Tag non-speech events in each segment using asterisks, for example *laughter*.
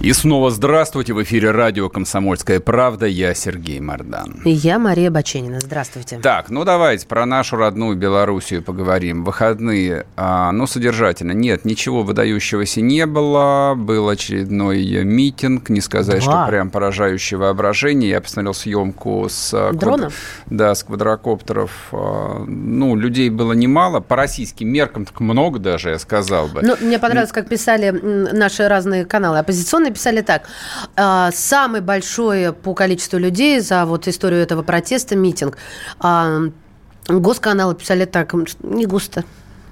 И снова здравствуйте. В эфире радио «Комсомольская правда». Я Сергей Мордан. И я Мария Баченина. Здравствуйте. Так, ну давайте про нашу родную Белоруссию поговорим. Выходные, а, ну, содержательно. Нет, ничего выдающегося не было. Был очередной митинг. Не сказать, Два. что прям поражающее воображение. Я посмотрел съемку с... А, Дрона? Квад... Да, с квадрокоптеров. А, ну, людей было немало. По российским меркам так много даже, я сказал бы. Ну, мне понравилось, как писали наши разные каналы оппозиционные написали так. «А, самый большой по количеству людей за вот историю этого протеста митинг. А, госканалы писали так, не густо.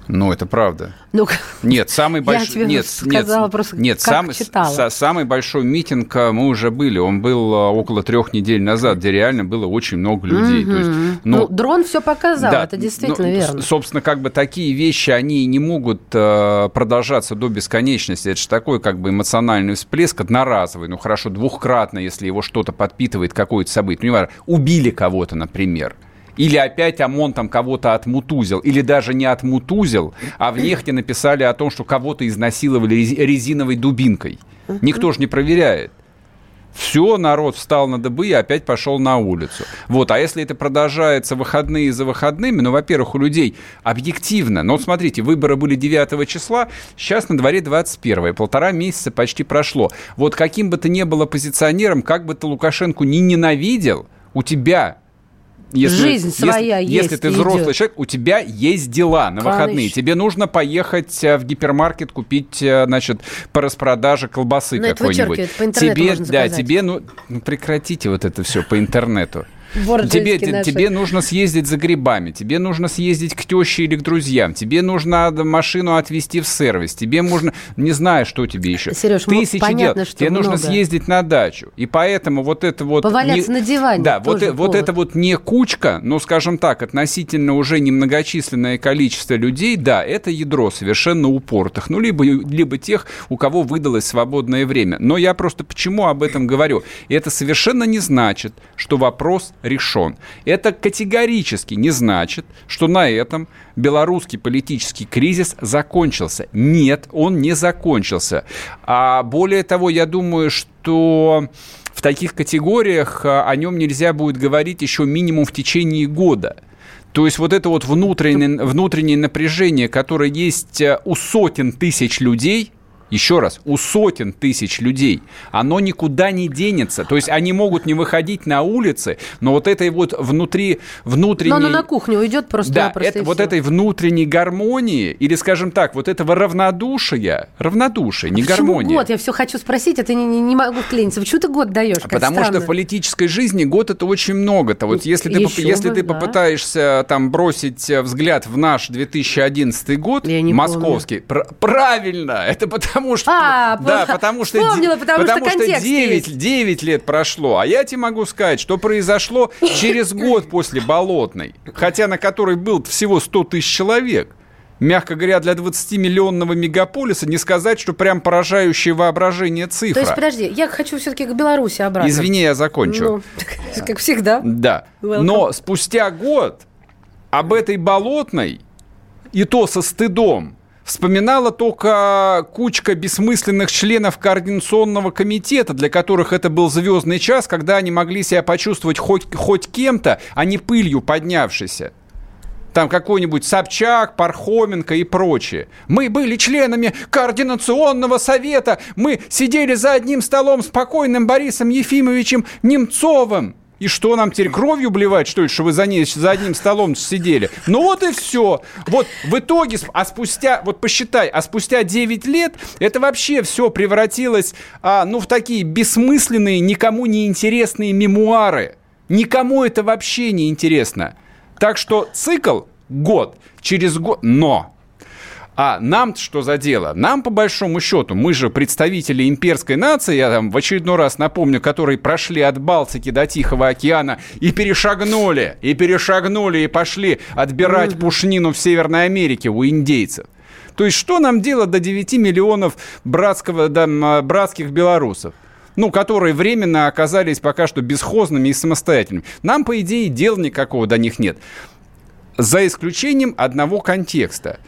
Ну, это правда. Ну, *laughs* нет, самый большой... Я тебе нет, *laughs* сказала нет, просто, нет, как самый, читала. самый большой митинг а, мы уже были. Он был а, около трех недель назад, где реально было очень много людей. Mm-hmm. То есть, но, ну, дрон все показал, да, это действительно ну, верно. Собственно, как бы такие вещи, они не могут э, продолжаться до бесконечности. Это же такой как бы эмоциональный всплеск одноразовый. Ну, хорошо, двухкратно, если его что-то подпитывает, какое-то событие. Ну, убили кого-то, например или опять ОМОН там кого-то отмутузил, или даже не отмутузил, а в нехте написали о том, что кого-то изнасиловали резиновой дубинкой. Никто же не проверяет. Все, народ встал на дыбы и опять пошел на улицу. Вот, а если это продолжается выходные за выходными, ну, во-первых, у людей объективно, ну, вот смотрите, выборы были 9 числа, сейчас на дворе 21 полтора месяца почти прошло. Вот каким бы ты ни был оппозиционером, как бы ты Лукашенко не ненавидел, у тебя если, Жизнь если, своя если, есть. Если ты взрослый идет. человек, у тебя есть дела на Конечно. выходные. Тебе нужно поехать э, в гипермаркет купить, э, значит, по распродаже колбасы ну, какой-нибудь. Тебе, да, тебе, ну, ну, прекратите вот это все по интернету. Тебе, тебе нужно съездить за грибами, тебе нужно съездить к теще или к друзьям, тебе нужно машину отвезти в сервис, тебе нужно, не знаю, что тебе еще. Сереж, Тысячи понятно, дел. Что тебе много. нужно съездить на дачу. И поэтому вот это вот... Поваляться не, на диване Да, вот, э, вот это вот не кучка, но, скажем так, относительно уже немногочисленное количество людей, да, это ядро совершенно упортых. Ну, либо, либо тех, у кого выдалось свободное время. Но я просто почему об этом говорю? И это совершенно не значит, что вопрос решен. Это категорически не значит, что на этом белорусский политический кризис закончился. Нет, он не закончился. А более того, я думаю, что в таких категориях а, о нем нельзя будет говорить еще минимум в течение года. То есть вот это вот внутреннее, внутреннее напряжение, которое есть а, у сотен тысяч людей – еще раз, у сотен тысяч людей, оно никуда не денется. То есть они могут не выходить на улицы, но вот этой вот внутри, внутренней... Но оно на кухню уйдет просто Да, это, вот этой внутренней гармонии, или, скажем так, вот этого равнодушия, равнодушия, не Почему гармония. год? Я все хочу спросить, это не, не, не могу клиниться. Почему ты год даешь? Потому странно. что в политической жизни год это очень много-то. Вот если ты, если бы, ты да. попытаешься там бросить взгляд в наш 2011 год, московский, пр- правильно, это потому потому что... А, да, потому что... Вспомнила, потому, потому что, что 9, 9 лет прошло. А я тебе могу сказать, что произошло через год после Болотной, хотя на которой был всего 100 тысяч человек мягко говоря, для 20-миллионного мегаполиса не сказать, что прям поражающее воображение цифра. То есть, подожди, я хочу все-таки к Беларуси обратно. Извини, я закончу. Ну, *laughs* как всегда. Да. Welcome. Но спустя год об этой болотной, и то со стыдом, вспоминала только кучка бессмысленных членов координационного комитета, для которых это был звездный час, когда они могли себя почувствовать хоть, хоть кем-то, а не пылью поднявшейся там какой-нибудь Собчак, Пархоменко и прочее. Мы были членами Координационного совета, мы сидели за одним столом с покойным Борисом Ефимовичем Немцовым. И что нам теперь кровью блевать, что ли, что вы за, ней, за одним столом сидели? Ну вот и все. Вот в итоге, а спустя, вот посчитай, а спустя 9 лет это вообще все превратилось, а, ну, в такие бессмысленные, никому не интересные мемуары. Никому это вообще не интересно. Так что цикл год, через год, но А нам что за дело? Нам, по большому счету, мы же представители имперской нации, я там в очередной раз напомню, которые прошли от Балтики до Тихого океана и перешагнули, и перешагнули, и пошли отбирать пушнину в Северной Америке у индейцев. То есть что нам делать до 9 миллионов братского, да, братских белорусов? ну, которые временно оказались пока что бесхозными и самостоятельными. Нам, по идее, дела никакого до них нет. За исключением одного контекста.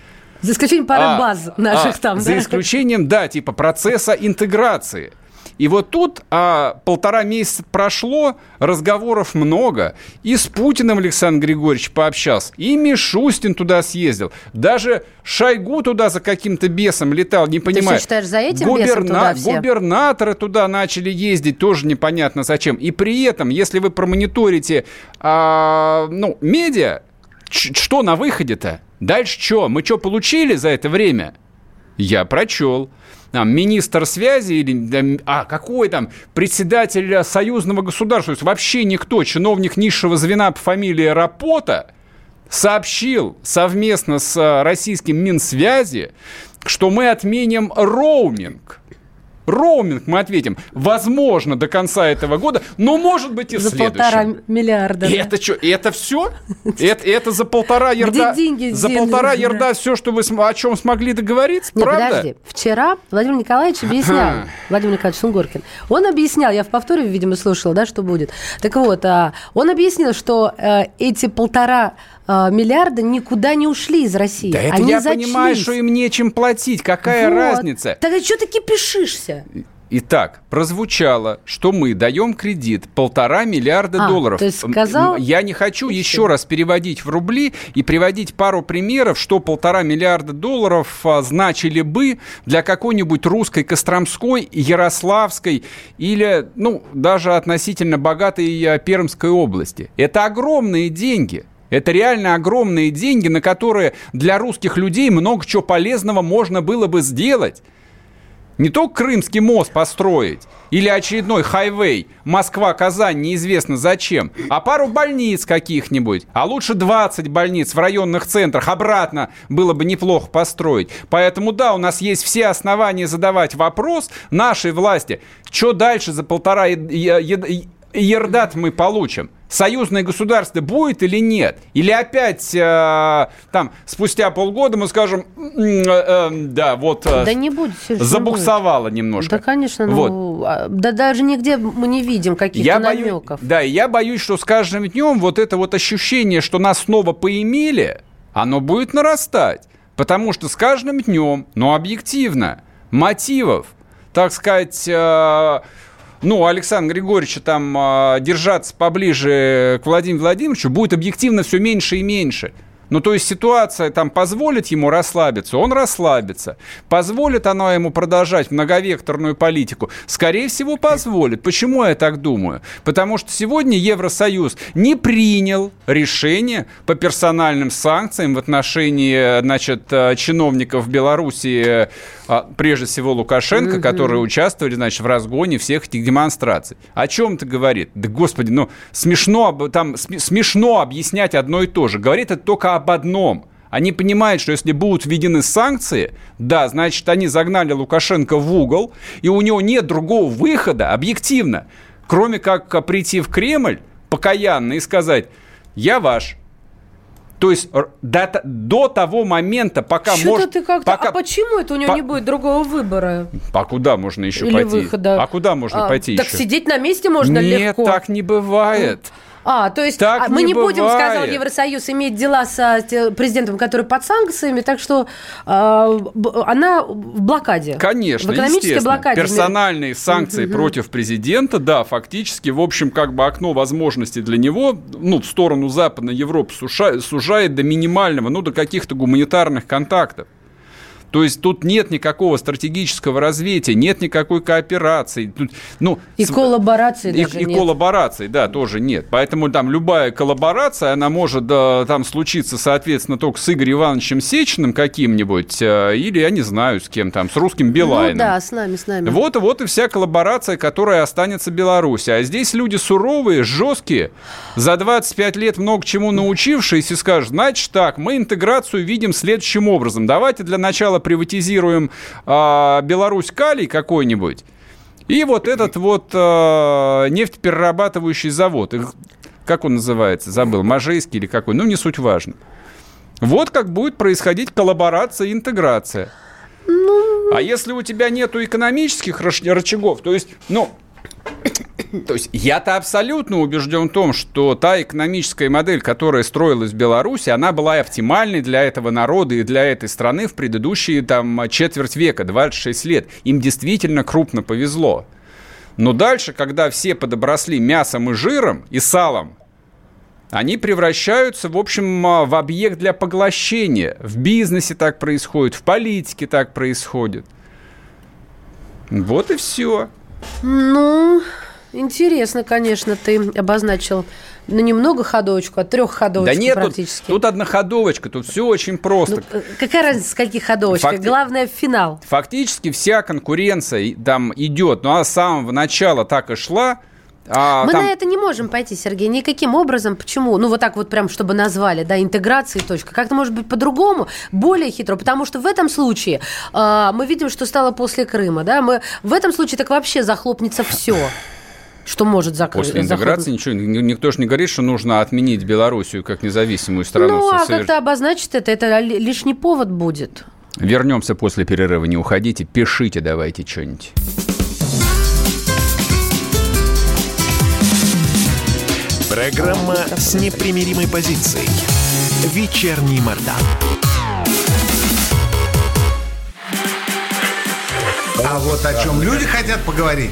За исключением пары а, баз наших а, там, За да? исключением, да, типа процесса интеграции. И вот тут а, полтора месяца прошло, разговоров много. И с Путиным Александр Григорьевич пообщался, и Мишустин туда съездил. Даже Шойгу туда за каким-то бесом летал, не понимаю. Ты считаешь, за этим Губерна... бесом туда все? Губернаторы туда начали ездить, тоже непонятно зачем. И при этом, если вы промониторите а, ну, медиа, что на выходе-то? Дальше что? Мы что получили за это время? Я прочел там, министр связи или, а, какой там, председатель союзного государства, то есть вообще никто, чиновник низшего звена по фамилии Рапота, сообщил совместно с российским Минсвязи, что мы отменим роуминг роуминг мы ответим, возможно, до конца этого года, но может быть и в за следующем. полтора миллиарда. И да. это что, это все? Это, это за полтора ерда? Где деньги За полтора ерда все, что вы о чем смогли договориться, Нет, правда? подожди. Вчера Владимир Николаевич объяснял, Владимир Николаевич Сунгоркин, он объяснял, я в повторе, видимо, слушала, да, что будет. Так вот, а, он объяснил, что э, эти полтора миллиарда никуда не ушли из России. Да это Они я зачлись. понимаю, что им нечем платить. Какая вот. разница? Тогда что ты кипишишься? Итак, прозвучало, что мы даем кредит полтора миллиарда а, долларов. Есть сказал... Я не хочу еще раз переводить в рубли и приводить пару примеров, что полтора миллиарда долларов а, значили бы для какой-нибудь русской Костромской, Ярославской или, ну, даже относительно богатой а, Пермской области. Это огромные деньги. Это реально огромные деньги, на которые для русских людей много чего полезного можно было бы сделать. Не только Крымский мост построить или очередной хайвей Москва-Казань, неизвестно зачем, а пару больниц каких-нибудь, а лучше 20 больниц в районных центрах обратно было бы неплохо построить. Поэтому да, у нас есть все основания задавать вопрос нашей власти, что дальше за полтора ердат мы получим союзное государство будет или нет? Или опять э, там спустя полгода мы скажем, э, э, да, вот э, да не будет, забуксовало не будет. немножко. Да, конечно, ну, вот. ну, да даже нигде мы не видим каких-то намеков. Боюсь, да, я боюсь, что с каждым днем вот это вот ощущение, что нас снова поимели, оно будет нарастать. Потому что с каждым днем, но объективно, мотивов, так сказать, э, ну, Александра Григорьевича там э, держаться поближе к Владимиру Владимировичу будет объективно все меньше и меньше. Ну, то есть ситуация там позволит ему расслабиться, он расслабится. Позволит она ему продолжать многовекторную политику? Скорее всего, позволит. Почему я так думаю? Потому что сегодня Евросоюз не принял решение по персональным санкциям в отношении, значит, э, чиновников Беларуси, э, прежде всего Лукашенко, mm-hmm. которые участвовали, значит, в разгоне всех этих демонстраций. О чем это говорит? Да, господи, ну, смешно, там, смешно объяснять одно и то же. Говорит это только об одном. Они понимают, что если будут введены санкции, да, значит, они загнали Лукашенко в угол, и у него нет другого выхода, объективно, кроме как прийти в Кремль покаянно и сказать, я ваш, то есть до, до того момента, пока Что-то может... ты как-то... Пока... А почему это у него по... не будет другого выбора? А куда можно еще Или пойти? выхода? А куда можно а, пойти так еще? Так сидеть на месте можно Нет, легко. Нет, так не бывает. Ну, а, то есть так мы не, не будем, сказал Евросоюз, иметь дела с президентом, который под санкциями, так что э, она в блокаде. Конечно, в экономической блокаде. Персональные санкции угу. против президента, да, фактически, в общем, как бы окно возможностей для него, ну, в сторону Западной Европы сужает до минимального, ну, до каких-то гуманитарных контактов. То есть тут нет никакого стратегического развития, нет никакой кооперации. Тут, ну, и с... коллаборации и, даже и нет. коллаборации, да, тоже нет. Поэтому там любая коллаборация, она может да, там случиться, соответственно, только с Игорем Ивановичем Сечиным каким-нибудь, э, или, я не знаю, с кем там, с русским Билайном. Ну да, с нами, с нами. Вот, вот и вся коллаборация, которая останется Беларуси. А здесь люди суровые, жесткие, за 25 лет много чему научившиеся, скажут, значит так, мы интеграцию видим следующим образом. Давайте для начала приватизируем э, Беларусь калий какой-нибудь, и вот этот вот э, нефтеперерабатывающий завод, как он называется, забыл, Можейский или какой, ну не суть важно. Вот как будет происходить коллаборация и интеграция. Ну... А если у тебя нету экономических рычагов, то есть, ну, то есть я-то абсолютно убежден в том, что та экономическая модель, которая строилась в Беларуси, она была оптимальной для этого народа и для этой страны в предыдущие там четверть века, 26 лет. Им действительно крупно повезло. Но дальше, когда все подобросли мясом и жиром и салом, они превращаются, в общем, в объект для поглощения. В бизнесе так происходит, в политике так происходит. Вот и все. Ну, Интересно, конечно, ты обозначил ну, немного ходовочку, а трехходовочку да нет, практически. Тут, тут одноходовочка, тут все очень просто. Ну, какая разница, скольки ходовочек? Факти... Главное, финал. Фактически вся конкуренция там идет, но она с самого начала так и шла, а, Мы там... на это не можем пойти, Сергей, никаким образом. Почему? Ну, вот так вот прям, чтобы назвали, да, интеграции, точка. Как-то может быть по-другому, более хитро, потому что в этом случае э, мы видим, что стало после Крыма, да, мы в этом случае так вообще захлопнется все что может закрыть. После интеграции ничего, никто же не говорит, что нужно отменить Белоруссию как независимую страну. Ну, а как-то обозначить это, это лишний повод будет. Вернемся после перерыва, не уходите, пишите давайте что-нибудь. Программа с непримиримой позицией. Вечерний Мордан. А вот о чем люди хотят поговорить,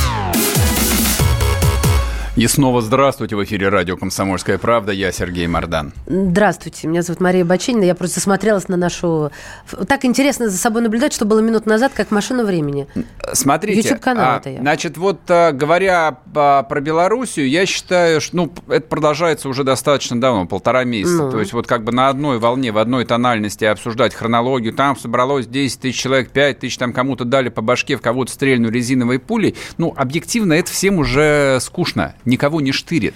И снова здравствуйте в эфире радио «Комсомольская правда». Я Сергей Мордан. Здравствуйте, меня зовут Мария Бачинина. Я просто смотрелась на нашу... Так интересно за собой наблюдать, что было минут назад, как машина времени. Смотрите, YouTube-канал а, это я. значит, вот а, говоря про Белоруссию, я считаю, что ну, это продолжается уже достаточно давно, полтора месяца. Ну. То есть вот как бы на одной волне, в одной тональности обсуждать хронологию. Там собралось 10 тысяч человек, 5 тысяч, там кому-то дали по башке, в кого-то стрельнули резиновой пулей. Ну, объективно, это всем уже скучно никого не штырит.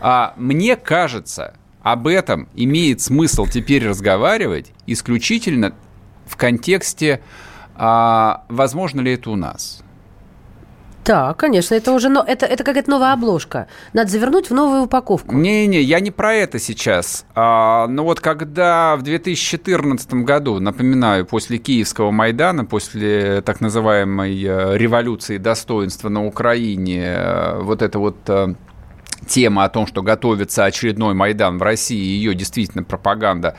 А мне кажется, об этом имеет смысл теперь разговаривать исключительно в контексте, а, возможно ли это у нас. Да, конечно, это уже но, это, это какая-то новая обложка. Надо завернуть в новую упаковку. Не-не, я не про это сейчас. А, но вот когда в 2014 году, напоминаю, после Киевского Майдана, после так называемой э, революции достоинства на Украине, э, вот это вот э, тема о том, что готовится очередной Майдан в России, ее действительно пропаганда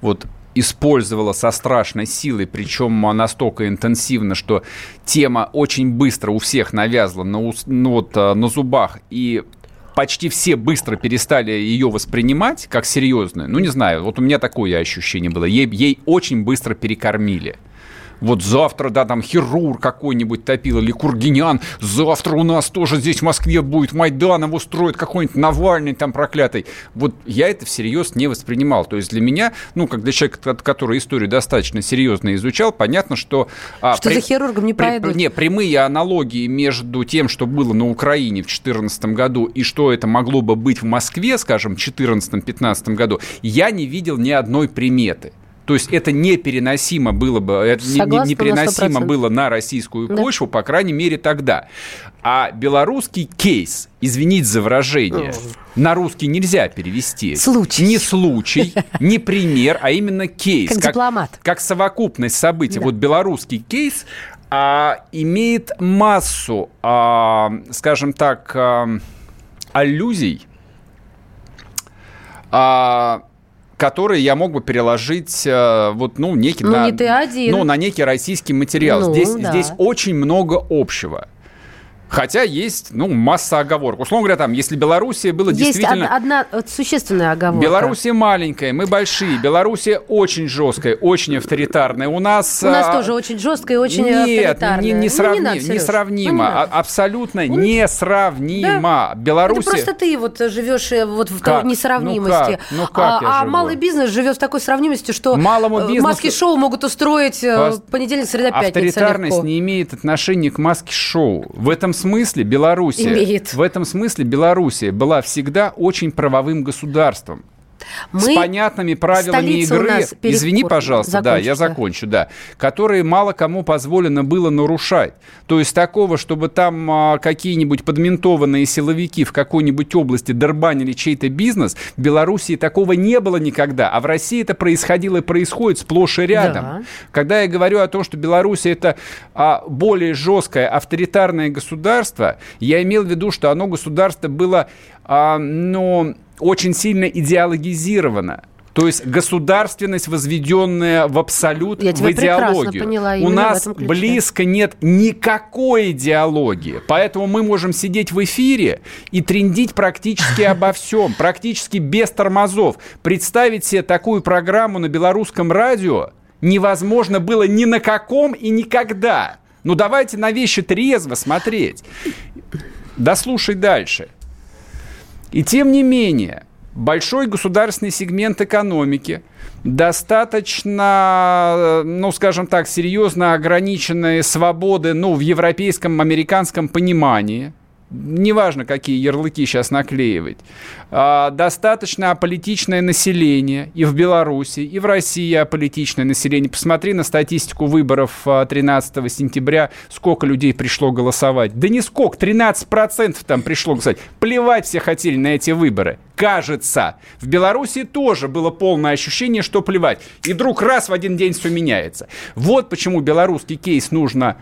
вот использовала со страшной силой, причем настолько интенсивно, что тема очень быстро у всех навязла на, ну, вот, э, на зубах, и почти все быстро перестали ее воспринимать как серьезную. Ну, не знаю, вот у меня такое ощущение было. Ей, ей очень быстро перекормили вот завтра, да, там хирург какой-нибудь топил или Кургинян, завтра у нас тоже здесь в Москве будет Майдан, его строит какой-нибудь Навальный там проклятый. Вот я это всерьез не воспринимал. То есть для меня, ну, как для человека, который историю достаточно серьезно изучал, понятно, что... А, что при, за хирургом не пройдут. При, не, прямые аналогии между тем, что было на Украине в 2014 году и что это могло бы быть в Москве, скажем, в 2014-2015 году, я не видел ни одной приметы. То есть это непереносимо было бы, это не- Согласна на непереносимо 100%. было на российскую Да. почву, по крайней мере, тогда. А белорусский кейс, извините за выражение, на русский нельзя перевести. Случай. Не случай, *laughs* не пример, а именно кейс. Как дипломат. Как совокупность событий. Да. Вот белорусский кейс а, имеет массу, а, скажем так, а, аллюзий, а, которые я мог бы переложить а, вот, ну, некий, Ну, на, не ты один. ну, на некий российский материал. Ну, здесь, да. здесь очень много общего. Хотя есть, ну, масса оговорок. Условно говоря, там, если Белоруссия была Есть действительно... одна, одна вот существенная оговорка. Белоруссия маленькая, мы большие. Белоруссия очень жесткая, очень авторитарная. У нас... У нас а, тоже очень жесткая и очень Нет, авторитарная. не, не, Ну, не сравни- надо, Серёж. несравнимо. Ну, не надо. А- абсолютно Ну, несравнимо. Это Белоруссия... просто ты вот живешь э, вот в Как? той несравнимости. Ну как? Ну как а, а малый бизнес живет в такой сравнимости, что Малому э, бизнесу- маски-шоу могут устроить э, Пос- понедельник, среда, пятница Авторитарность легко. не имеет отношения к маске-шоу. В этом смысле Белоруссия... Имеет. В этом смысле Белоруссия была всегда очень правовым государством. С Мы- понятными правилами игры, извини, пожалуйста, да, я закончу, да, которые мало кому позволено было нарушать. То есть такого, чтобы там а, какие-нибудь подментованные силовики в какой-нибудь области дербанили чей-то бизнес, в Белоруссии такого не было никогда, а в России это происходило и происходит сплошь и рядом. Да. Когда я говорю о том, что Беларусь это а, более жесткое авторитарное государство, я имел в виду, что оно государство было, а, ну, очень сильно идеологизировано. То есть государственность, возведенная в абсолют, Я в идеологию. поняла, У нас близко нет никакой идеологии. Поэтому мы можем сидеть в эфире и трендить практически *laughs* обо всем, практически без тормозов. Представить себе такую программу на белорусском радио невозможно было ни на каком и никогда. Ну давайте на вещи трезво смотреть. Дослушай дальше. И тем не менее, большой государственный сегмент экономики, достаточно, ну, скажем так, серьезно ограниченные свободы, ну, в европейском, американском понимании, неважно, какие ярлыки сейчас наклеивать, а, достаточно аполитичное население и в Беларуси, и в России аполитичное население. Посмотри на статистику выборов а, 13 сентября, сколько людей пришло голосовать. Да не сколько, 13% там пришло голосовать. Плевать все хотели на эти выборы. Кажется. В Беларуси тоже было полное ощущение, что плевать. И вдруг раз в один день все меняется. Вот почему белорусский кейс нужно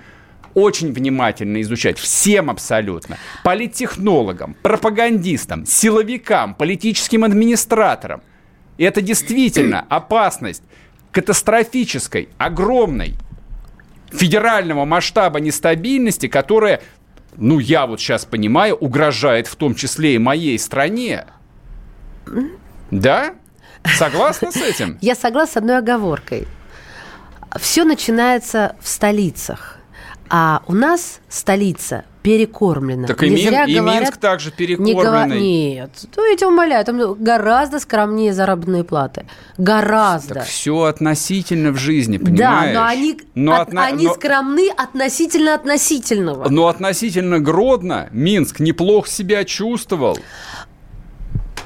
очень внимательно изучать всем абсолютно. Политтехнологам, пропагандистам, силовикам, политическим администраторам. Это действительно *clears throat* опасность катастрофической, огромной, федерального масштаба нестабильности, которая, ну я вот сейчас понимаю, угрожает в том числе и моей стране. Да? Согласна с этим? *laughs* Я согласна с одной оговоркой. Все начинается в столицах. А у нас столица перекормлена. Так и, Не Мин- зря и говорят- Минск также Не говор- перекормленный. Нет, то я тебя умоляю, там гораздо скромнее заработные платы. Гораздо. Так все относительно в жизни, да, понимаешь? но они, Но от- отно- они но- скромны относительно относительного. Но относительно Гродно Минск неплохо себя чувствовал.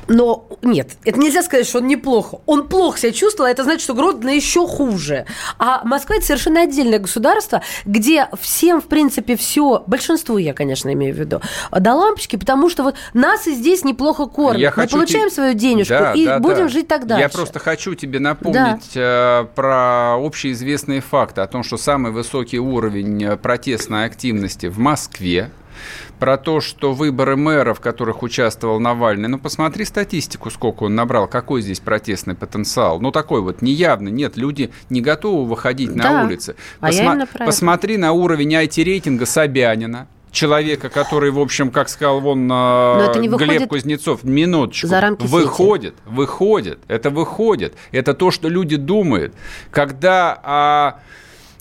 Но нет, это нельзя сказать, что он неплохо. Он плохо себя чувствовал, а это значит, что Гродно еще хуже. А Москва это совершенно отдельное государство, где всем, в принципе, все, большинству я, конечно, имею в виду, до лампочки, потому что вот нас и здесь неплохо кормят. Я Мы получаем те- свою денежку Да, и да, будем да. жить так дальше. Я просто хочу тебе напомнить э, про общеизвестные факты о том, что самый высокий уровень э, протестной активности в Москве, про то, что выборы мэра, в которых участвовал Навальный, ну посмотри статистику, сколько он набрал, какой здесь протестный потенциал. Ну такой вот неявный, нет, люди не готовы выходить Да. на улицы. А про это. посмотри на уровень IT-рейтинга Собянина, человека, который, в общем, как сказал вон э, это не Глеб Кузнецов, минуточку, за рамки сети. выходит, выходит, это выходит, это то, что люди думают, когда а,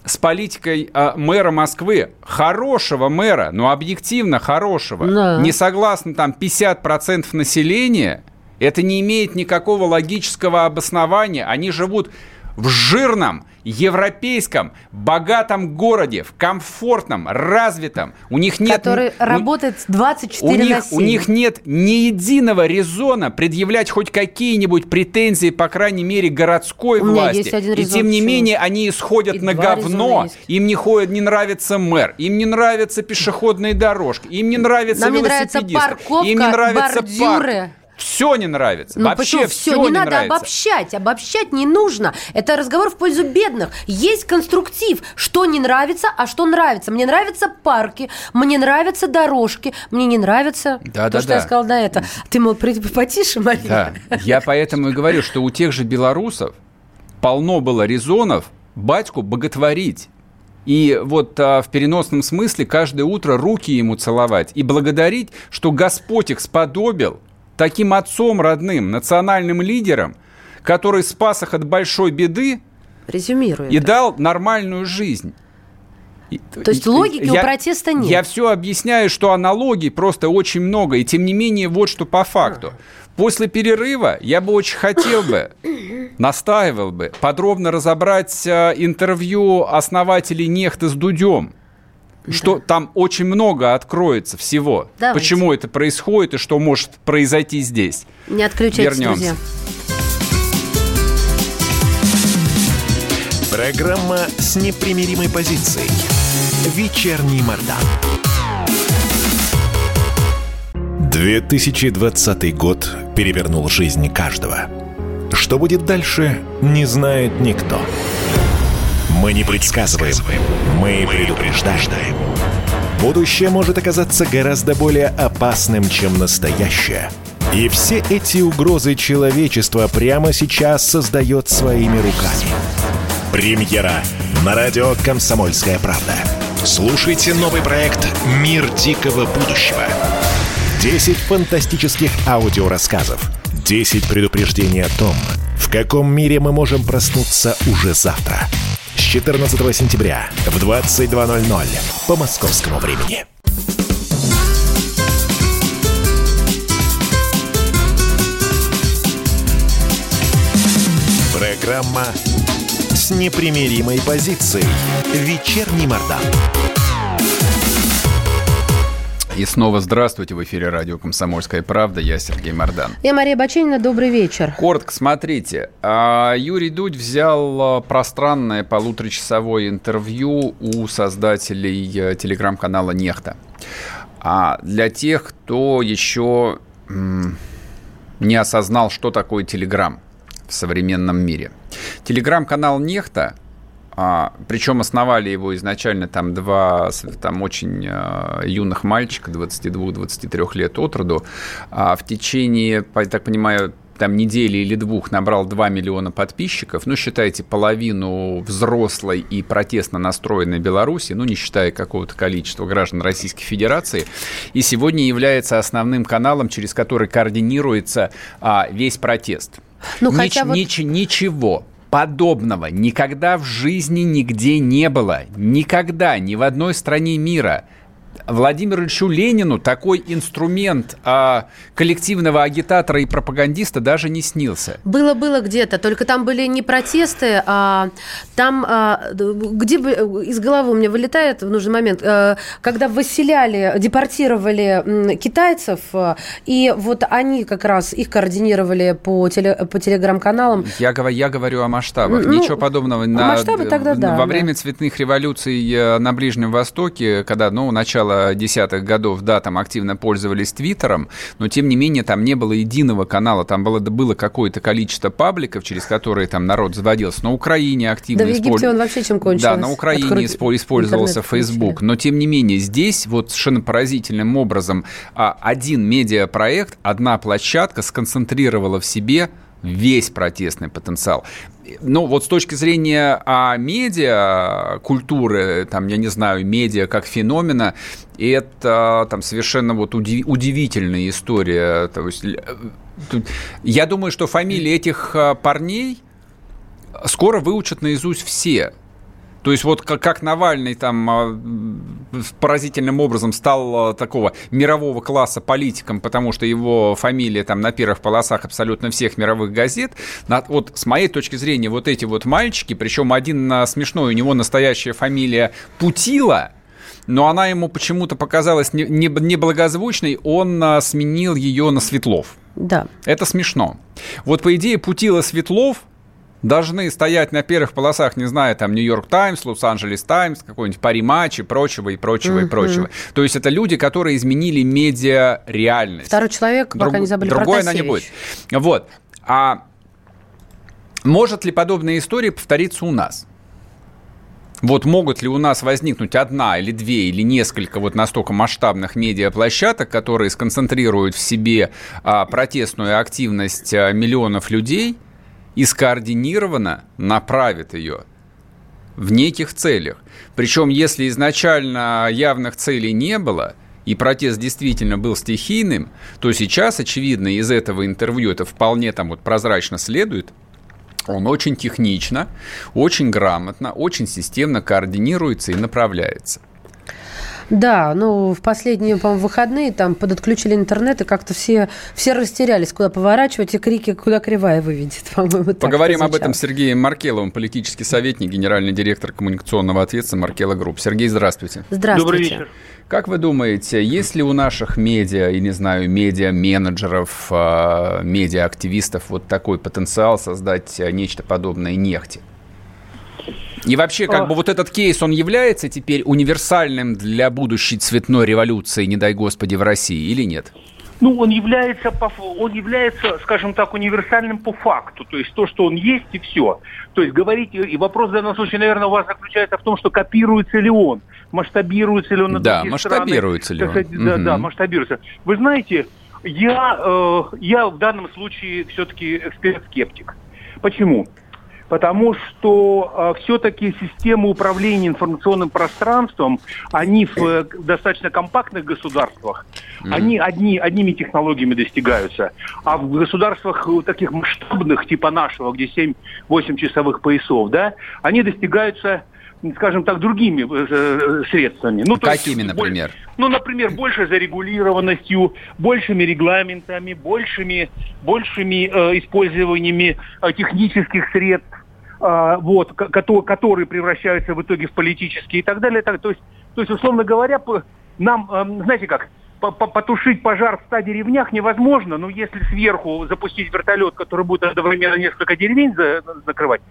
с политикой а, мэра Москвы, хорошего мэра, но объективно хорошего, Да. не согласно там 50% населения, это не имеет никакого логического обоснования, они живут в жирном, европейском, богатом городе, в комфортном, развитом. У них нет... Который у, работает 24 у на них, 7. у них нет ни единого резона предъявлять хоть какие-нибудь претензии, по крайней мере, городской У меня власти. есть один И резон, тем не почему? менее они исходят И на говно. Им не, ходят, не нравится мэр, им не нравятся пешеходные дорожки, им не нравятся Нам не нравится велосипедисты, парковка, им не нравятся бордюры. Все не нравится. Ну Вообще почему все все? Не, надо нравится. обобщать. Обобщать не нужно. Это разговор в пользу бедных. Есть конструктив. Что не нравится, а что нравится. Мне нравятся парки, мне нравятся дорожки, мне не нравится Да, то, да, что да. я сказала до этого. Ты, мол, потише, Мария. Да, я поэтому и говорю, что у тех же белорусов полно было резонов батьку боготворить. И вот а, в переносном смысле каждое утро руки ему целовать и благодарить, что Господь их сподобил таким отцом родным, национальным лидером, который спас их от большой беды Резюмирую. и это. дал нормальную жизнь. То есть логики у я- протеста нет. Я все объясняю, что аналогий просто очень много, и тем не менее вот что по факту. После перерыва я бы очень хотел бы, *coughs* настаивал бы, подробно разобрать э, интервью основателей Нехты с Дудем. Что там очень много откроется всего. Давайте. Почему это происходит и что может произойти здесь. Не отключайтесь, Вернемся. друзья. Программа с непримиримой позицией. Вечерний Мордан. 2020 год перевернул жизнь каждого. Что будет дальше, не знает никто. Мы не предсказываем, мы предупреждаем. Будущее может оказаться гораздо более опасным, чем настоящее. И все эти угрозы человечество прямо сейчас создает своими руками. Премьера на радио «Комсомольская правда». Слушайте новый проект «Мир дикого будущего». 10 фантастических аудиорассказов. 10 предупреждений о том, в каком мире мы можем проснуться уже завтра. С 14 сентября в 22.00 по московскому времени. Программа с непримиримой позицией. Вечерний Мордан. И снова здравствуйте в эфире радио «Комсомольская правда». Я Сергей Мордан. Я Мария Баченина. Добрый вечер. Коротко, смотрите. а, Юрий Дудь взял а, пространное полуторачасовое интервью у создателей э, телеграм-канала «Нехта». А для тех, кто еще не осознал, что такое Телеграм в современном мире. Телеграм-канал «Нехта» А, причем основали его изначально там два там очень а, юных мальчика, 22-23 лет от роду. А, в течение, я так понимаю, там недели или двух набрал 2 миллиона подписчиков. Ну, считайте, половину взрослой и протестно настроенной Беларуси, ну, не считая какого-то количества граждан Российской Федерации. И сегодня является основным каналом, через который координируется а, весь протест. Ну, Нич- вот- нич- ничего подобного никогда в жизни нигде не было. Никогда, ни в одной стране мира. Владимиру Ильичу Ленину такой инструмент а, коллективного агитатора и пропагандиста даже не снился. Было-было где-то, только там были не протесты, а там, а, где бы из головы у меня вылетает в нужный момент, э, когда выселяли, депортировали китайцев, э, и вот они как раз их координировали по, теле, по телеграм-каналам. Я, говорю- я говорю о масштабах. Ну, Ничего подобного. На- масштабы тогда да, Во да. время цветных революций э, на Ближнем Востоке, когда, ну, начало десятых годов, да, там активно пользовались Твиттером, но, тем не менее, там не было единого канала. Там было, было какое-то количество пабликов, через которые там народ заводился. На Украине активно Да в Египте использ- он вообще чем кончилось? Да, на Украине испо- использовался интернет включили. Facebook. Но, тем не менее, здесь вот совершенно поразительным образом а, один медиапроект, одна площадка сконцентрировала в себе весь протестный потенциал. Ну, вот с точки зрения а, медиа, культуры, там, я не знаю, медиа как феномена, это там совершенно вот уди- удивительная история. То есть, э, я думаю, что фамилии этих а, парней скоро выучат наизусть все. То есть вот как, как Навальный там а, поразительным образом стал такого мирового класса политиком, потому что его фамилия там на первых полосах абсолютно всех мировых газет. Вот с моей точки зрения, вот эти вот мальчики, причем один смешной, у него настоящая фамилия Путила, но она ему почему-то показалась неблагозвучной, он сменил ее на Светлов. Да. Это смешно. Вот по идее Путила Светлов должны стоять на первых полосах, не знаю, там Нью-Йорк Таймс, Лос-Анджелес Таймс, какой-нибудь Пари Матч и прочего, и прочего, и прочего. То есть это люди, которые изменили медиа реальность. Второй человек, Друг, пока не забыли Другой она не будет. Вот. А может ли подобная история повториться у нас? Вот могут ли у нас возникнуть одна или две или несколько вот настолько масштабных медиаплощадок, которые сконцентрируют в себе а, протестную активность а, миллионов людей и скоординированно направят ее в неких целях. Причем, если изначально явных целей не было, и протест действительно был стихийным, то сейчас, очевидно, из этого интервью это вполне там вот прозрачно следует – он очень технично, очень грамотно, очень системно координируется и направляется. Да, ну, в последние, по выходные там подотключили интернет, и как-то все, все растерялись, куда поворачивать, и крики, куда кривая выведет, *laughs* по-моему, Поговорим об этом с Сергеем Маркеловым, политический советник, генеральный директор коммуникационного агентства Маркелов Групп. Сергей, здравствуйте. Здравствуйте. Добрый вечер. Как вы думаете, есть ли у наших медиа, и не знаю, медиа-менеджеров, а, медиа-активистов вот такой потенциал создать а, нечто подобное Нехте? И вообще, как а... бы вот этот кейс, он является теперь универсальным для будущей цветной революции, не дай господи, в России или нет? Ну, он является, он является, скажем так, универсальным по факту. То есть то, что он есть, и все. То есть говорить, и вопрос в данном случае, наверное, у вас заключается в том, что копируется ли он, масштабируется ли он на да, масштабируется страны. ли он. Сказать, да, угу. да, масштабируется. Вы знаете, я, э, я в данном случае все-таки эксперт-скептик. Почему? Потому что э, все-таки системы управления информационным пространством, они в э, достаточно компактных государствах, mm-hmm. они одни, одними технологиями достигаются, а в государствах э, таких масштабных, типа нашего, где 7-8 часовых поясов, да, они достигаются скажем так, другими э, э, средствами. Ну, Какими, есть, например? Боль, ну, например, больше зарегулированностью, большими регламентами, большими, большими э, использованиями э, технических средств, вот, которые превращаются в итоге в политические и так далее. То есть, то есть условно говоря, нам, э, знаете как, потушить пожар в ста деревнях невозможно, но если сверху запустить вертолет, который будет одновременно несколько деревень закрывать,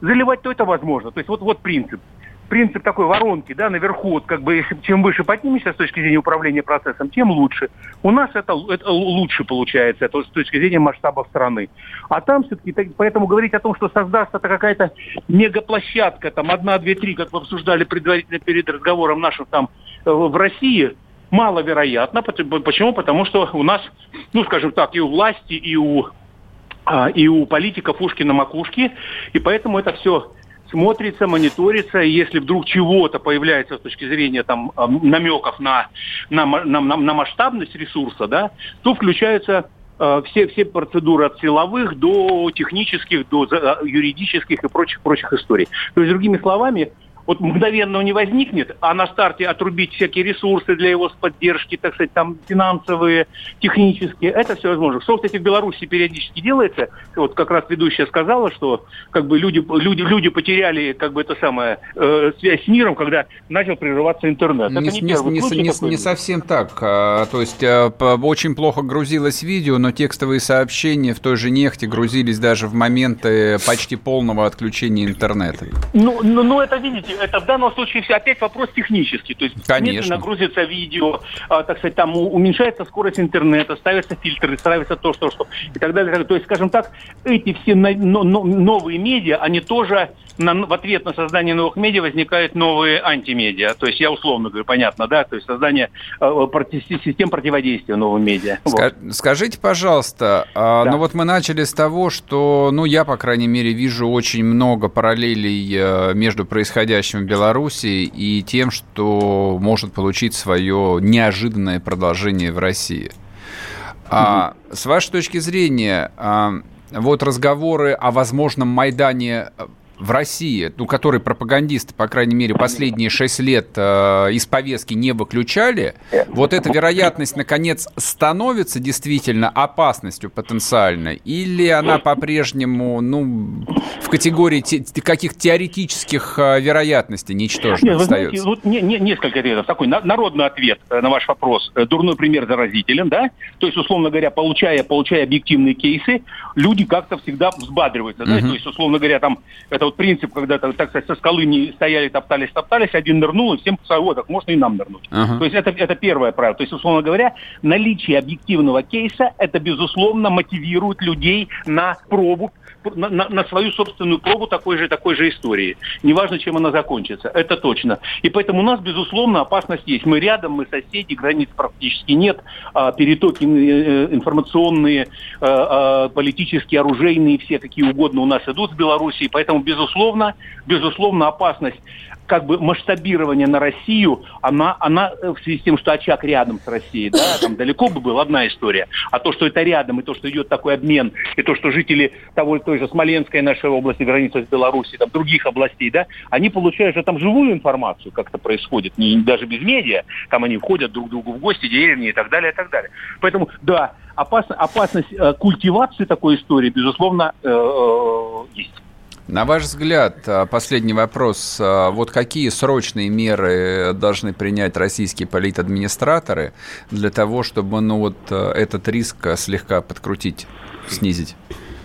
заливать, то это возможно. То есть вот, вот принцип. Принцип такой воронки, да, наверху, вот как бы, если, чем выше поднимешься с точки зрения управления процессом, тем лучше. У нас это, это лучше получается, это с точки зрения масштаба страны. А там все-таки, поэтому говорить о том, что создастся какая-то мегаплощадка, там, одна, две, три, как вы обсуждали предварительно перед разговором нашим там э, в России, маловероятно. Почему? Потому что у нас, ну, скажем так, и у власти, и у а, и у политиков ушки на макушке, и поэтому это все смотрится, мониторится, и если вдруг чего-то появляется с точки зрения там намеков на, на, на, на масштабность ресурса, да, то включаются э, все, все процедуры от силовых до технических, до юридических и прочих, прочих историй. То есть, другими словами, вот мгновенно он не возникнет, а на старте отрубить всякие ресурсы для его поддержки, так сказать, там финансовые, технические, это все возможно. Что, кстати, в Беларуси периодически делается, вот как раз ведущая сказала, что как бы люди, люди, люди потеряли как бы это самое, э, связь с миром, когда начал прерываться интернет. Не, это не, не, не, случай, не, не совсем так. А, то есть э, очень плохо грузилось видео, но текстовые сообщения в той же нефти грузились даже в моменты почти полного отключения интернета. Ну, ну, ну это, видите, это в данном случае все опять вопрос технический. То есть Конечно. грузится видео, а, так сказать, там уменьшается скорость интернета, ставятся фильтры, ставится то, что, что и так далее. То есть, скажем так, эти все новые медиа, они тоже на, в ответ на создание новых медиа возникают новые антимедиа. То есть я условно говорю, понятно, да, то есть создание э, систем противодействия новым медиа. Ска- вот. Скажите, пожалуйста, а, да. ну вот мы начали с того, что, ну я, по крайней мере, вижу очень много параллелей э, между происходящим в Беларуси и тем, что может получить свое неожиданное продолжение в России. А, с вашей точки зрения, а, вот разговоры о возможном Майдане в России, ну, который пропагандисты, по крайней мере, последние шесть лет э, из повестки не выключали, вот эта вероятность, наконец, становится действительно опасностью потенциальной, или она по-прежнему, ну, в категории те, каких теоретических э, вероятностей ничтожно Нет, остается? знаете, вот не, не, несколько ответов. Такой на- народный ответ э, на ваш вопрос. Э, Дурной пример заразителен, да? То есть, условно говоря, получая, получая объективные кейсы, люди как-то всегда взбадриваются, да? Мгм. То есть, условно говоря, там, это вот принцип, когда, так сказать, со скалы не стояли, топтались, топтались, один нырнул, и всем вот, так можно и нам нырнуть. Ага. То есть, это, это первое правило. То есть, условно говоря, наличие объективного кейса, это, безусловно, мотивирует людей на пробу, на, на- свою собственную пробу такой же, такой же истории. Неважно, чем она закончится. Это точно. И поэтому у нас, безусловно, опасность есть. Мы рядом, мы соседи, границ практически нет. А, перетоки э, информационные, э, э, политические, оружейные, все какие угодно у нас идут с Белоруссией. Поэтому, безусловно, безусловно, опасность как бы масштабирование на Россию, она, она э, в связи с тем, что очаг рядом с Россией, да, там далеко бы была одна история. А то, что это рядом, и то, что идет такой обмен, и то, что жители того, той же Смоленской нашей области, границы с Белоруссией, там других областей, да, они получают же там живую информацию, как это происходит, не, даже без медиа, там они входят друг к другу в гости, деревни и так далее, и так далее. Поэтому, да, опасно, опасность э, культивации такой истории, безусловно, э, э, есть. На ваш взгляд, а, последний вопрос. а, Вот какие срочные меры должны принять российские политадминистраторы для того, чтобы ну, вот, а, этот риск слегка подкрутить, снизить?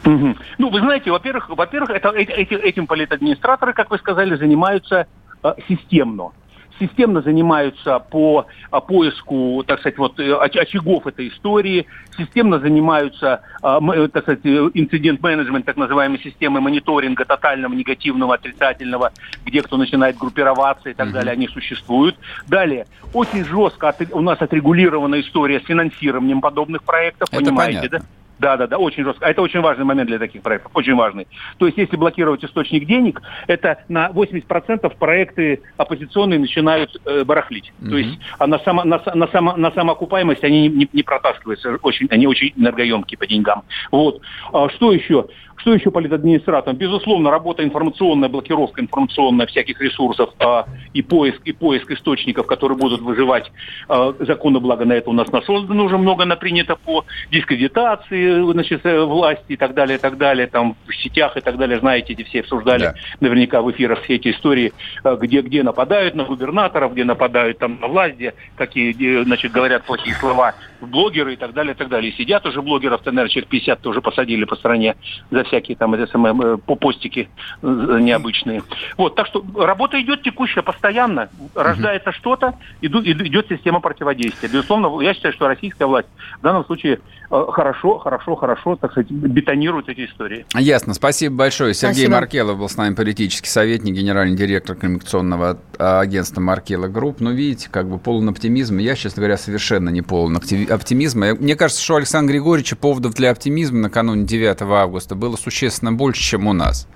Ну, вы знаете, во-первых, во-первых, это, эти- этим политадминистраторы, как вы сказали, занимаются э, системно. Системно занимаются по а, поиску, так сказать, вот э, оч- очагов этой истории, системно занимаются, а, э, так сказать, э, инцидент-менеджмент, так называемой системы мониторинга тотального, негативного, отрицательного, где кто начинает группироваться и так далее, они существуют. Далее, очень жестко у нас отрегулирована история с финансированием подобных проектов, Это понимаете, понятно. да? Да, да, да, очень жестко. А это очень важный момент для таких проектов, очень важный. То есть, если блокировать источник денег, это на 80% проекты оппозиционные начинают э, барахлить. То есть, а на, само, на, на, само, на самоокупаемость они не, не- не протаскиваются, очень, они очень энергоемкие по деньгам. Вот. А что еще? Что еще политадминистраторам? Безусловно, работа информационная, блокировка информационная всяких ресурсов а, и поиск и поиск источников, которые будут выживать. А, законы, благо, на это у нас создано уже много напринято по дискредитации значит, э, власти и так далее, и так далее, там в сетях и так далее, знаете, эти все обсуждали Да. наверняка в эфирах все эти истории, э, где, где нападают на губернаторов, где нападают там на власть, где какие, где, значит, говорят плохие слова блогеры и так далее, и так далее. И сидят уже блогеров, наверное, человек 50 тоже посадили по стране за всякие там самое, э, по постики э, необычные. Вот, так что работа идет текущая, постоянно. Рождается что-то, идет система противодействия. Безусловно, я считаю, что российская власть в данном случае э, хорошо, хорошо, хорошо, так сказать, бетонирует эти истории. Ясно. Спасибо большое. Сергей Спасибо. Маркелов был с нами политический советник, генеральный директор коммуникационного а, агентства Маркелов Групп. Ну, видите, как бы полон оптимизма. Я, честно говоря, совершенно не полон актив- оптимизма. Мне кажется, что у Александра Григорьевича поводов для оптимизма накануне 9 августа было существенно больше, чем у нас.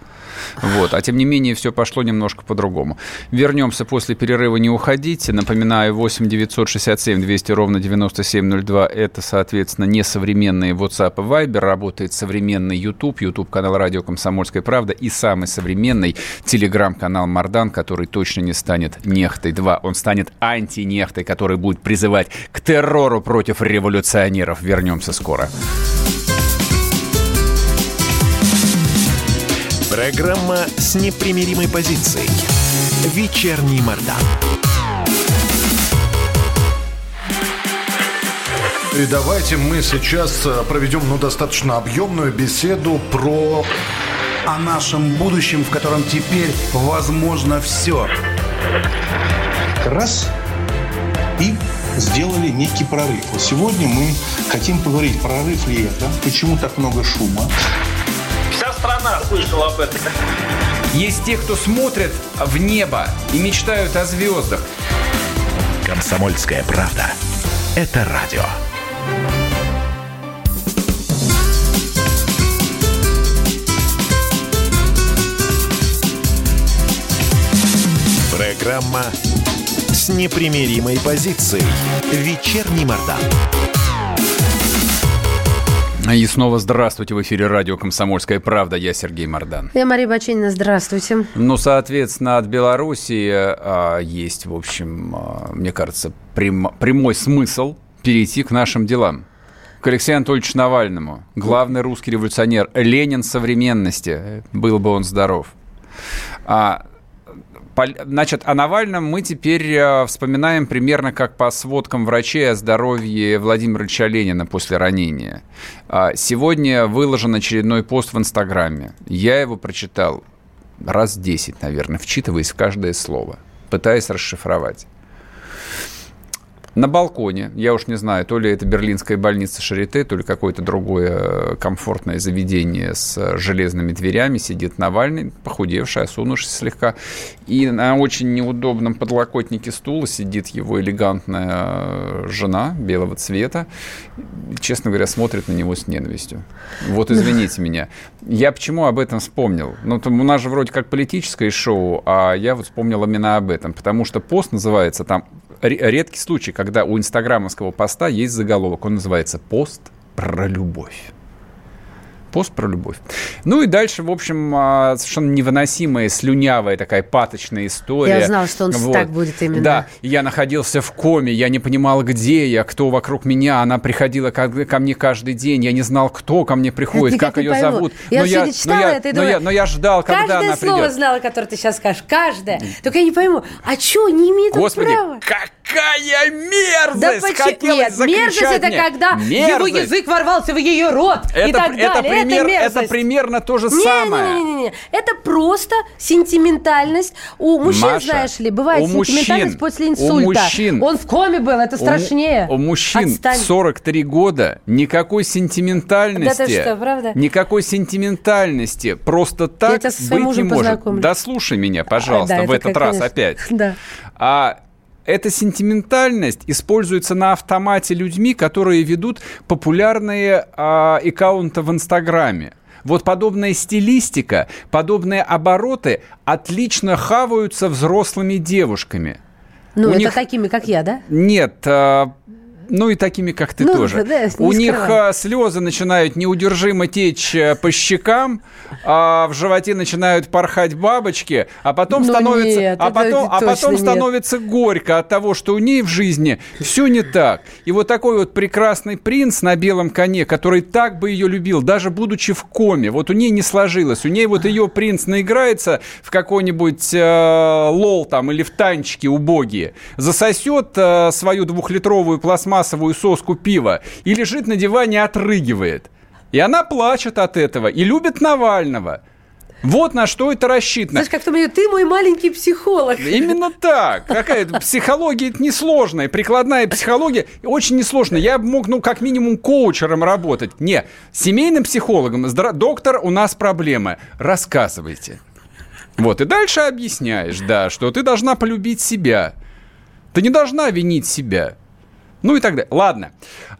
Вот. А тем не менее, все пошло немножко по-другому. Вернемся после перерыва, не уходите. Напоминаю, 8 967 200 ровно 9702. Это, соответственно, несовременный WhatsApp и Viber. Работает современный YouTube, YouTube-канал «Радио Комсомольская правда» и самый современный телеграм-канал «Мардан», который точно не станет нехтой 2. Он станет антинехтой, который будет призывать к террору против революционеров. Вернемся скоро. Программа с непримиримой позицией. Вечерний Мордан. И давайте мы сейчас э, проведем ну, достаточно объемную беседу про о нашем будущем, в котором теперь возможно все. раз и сделали некий прорыв. Сегодня мы хотим поговорить, прорыв ли это, почему так много шума. Вся страна слышала об этом. Есть те, кто смотрят в небо и мечтают о звездах. Комсомольская правда. Это радио. Программа с непримиримой позицией. Вечерний Мордан. И снова здравствуйте. В эфире радио «Комсомольская правда». Я Сергей Мордан. Я Мария Баченина. Здравствуйте. Ну, соответственно, от Белоруссии а, есть, в общем, а, мне кажется, прям, прямой смысл перейти к нашим делам. К Алексею Анатольевичу Навальному. Главный русский революционер. Ленин современности. Был бы он здоров. А, Значит, о Навальном мы теперь э, вспоминаем примерно как по сводкам врачей о здоровье Владимира Ильича Ленина после ранения. А, сегодня выложен очередной пост в Инстаграме. Я его прочитал раз 10, наверное, вчитываясь в каждое слово, пытаясь расшифровать. На балконе, я уж не знаю, то ли это берлинская больница Шарите, то ли какое-то другое э, комфортное заведение с железными дверями, сидит Навальный, похудевший, осунувшийся слегка. И на очень неудобном подлокотнике стула сидит его элегантная э, жена белого цвета. Честно говоря, смотрит на него с ненавистью. Вот извините меня. Я почему об этом вспомнил? Ну, там у нас же вроде как политическое шоу, а я вот вспомнил именно об этом. Потому что пост называется там редкий случай, когда у инстаграмовского поста есть заголовок. Он называется «Пост про любовь». Пост про любовь. Ну и дальше, в общем, а, совершенно невыносимая, слюнявая такая паточная история. Я знал, что он вот. так будет именно. Да, я находился в коме, я не понимал, где я, кто вокруг меня. Она приходила ко, ко мне каждый день, я не знал, кто ко мне приходит, как ее пойму. зовут. Я но я, читала но это и думаю, но, я, но я ждал, когда она придет. Каждое слово знала, которое ты сейчас скажешь. Каждое. Только я не пойму, а что, не имеет Господи, права? какая мерзость! Да почему? Нет, мерзость это мне. когда мерзость. его язык ворвался в ее рот это, и так далее. Это, пример, это, это примерно то же не, самое. Не, не, не, не. Это просто сентиментальность. У мужчин, Маша, знаешь ли, бывает сентиментальность мужчин, после инсульта. У мужчин, Он в коме был, это страшнее. У, у мужчин Отстань. 43 года никакой сентиментальности. Да ты что, правда? Никакой сентиментальности. Просто так Я тебя быть не может. Да слушай меня, пожалуйста, а, да, в этот раз конечно. опять. Да. А эта сентиментальность используется на автомате людьми, которые ведут популярные а, аккаунты в Инстаграме. Вот подобная стилистика, подобные обороты отлично хаваются взрослыми девушками. Ну, У это них... такими, как я, да? Нет, а, ну и такими, как ты Ну, тоже. да, У них а, слезы начинают неудержимо течь э, по щекам, а в животе начинают порхать бабочки, а потом Ну становится, нет, а потом, а потом нет. становится горько от того, что у ней в жизни все не так. И вот такой вот прекрасный принц на белом коне, который так бы ее любил, даже будучи в коме, вот у ней не сложилось, у ней вот ее принц наиграется в какой-нибудь э, лол там или в танчики убогие, засосет э, свою двухлитровую пластмассовую соску пива и лежит на диване, отрыгивает. И она плачет от этого и любит Навального. Вот на что это рассчитано. Знаешь, как-то мне, ты мой маленький психолог. Именно так. Какая-то психология это несложная, прикладная психология очень несложная. Я мог, ну, как минимум, коучером работать. Не, семейным психологом. Доктор, у нас проблемы. Рассказывайте. Вот, и дальше объясняешь, да, что ты должна полюбить себя. Ты не должна винить себя. Ну и так далее. Ладно.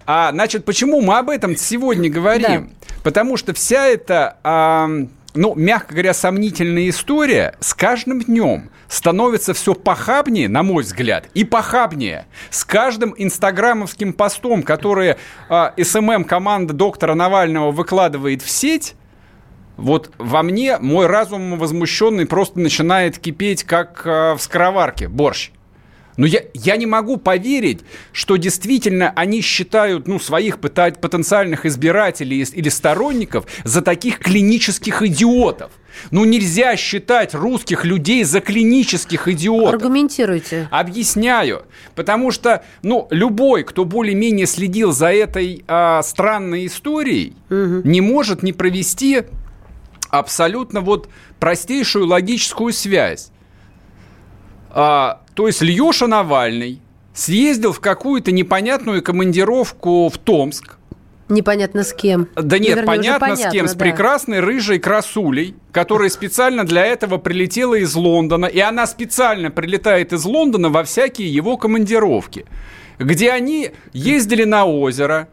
А, значит, почему мы об этом сегодня говорим? Потому что вся эта, а, ну, мягко говоря, сомнительная история с каждым днем становится все похабнее, на мой взгляд, и похабнее. С каждым инстаграмовским постом, который а, СММ-команда доктора Навального выкладывает в сеть, вот во мне мой разум возмущенный просто начинает кипеть, как э, в скороварке борщ. Но я, я не могу поверить, что действительно они считают ну, своих потенциальных избирателей из- или сторонников за таких клинических идиотов. Ну нельзя считать русских людей за клинических идиотов. Аргументируйте. Объясняю. Потому что, ну, любой, кто более-менее следил за этой а, странной историей, не может не провести абсолютно вот простейшую логическую связь. А, то есть Льеша Навальный съездил в какую-то непонятную командировку в Томск. Непонятно с кем. Да нет, вернее, уже понятно, с кем. понятно, С да. прекрасной рыжей красулей, которая специально для этого прилетела из Лондона. И она специально прилетает из Лондона во всякие его командировки, где они ездили на озеро,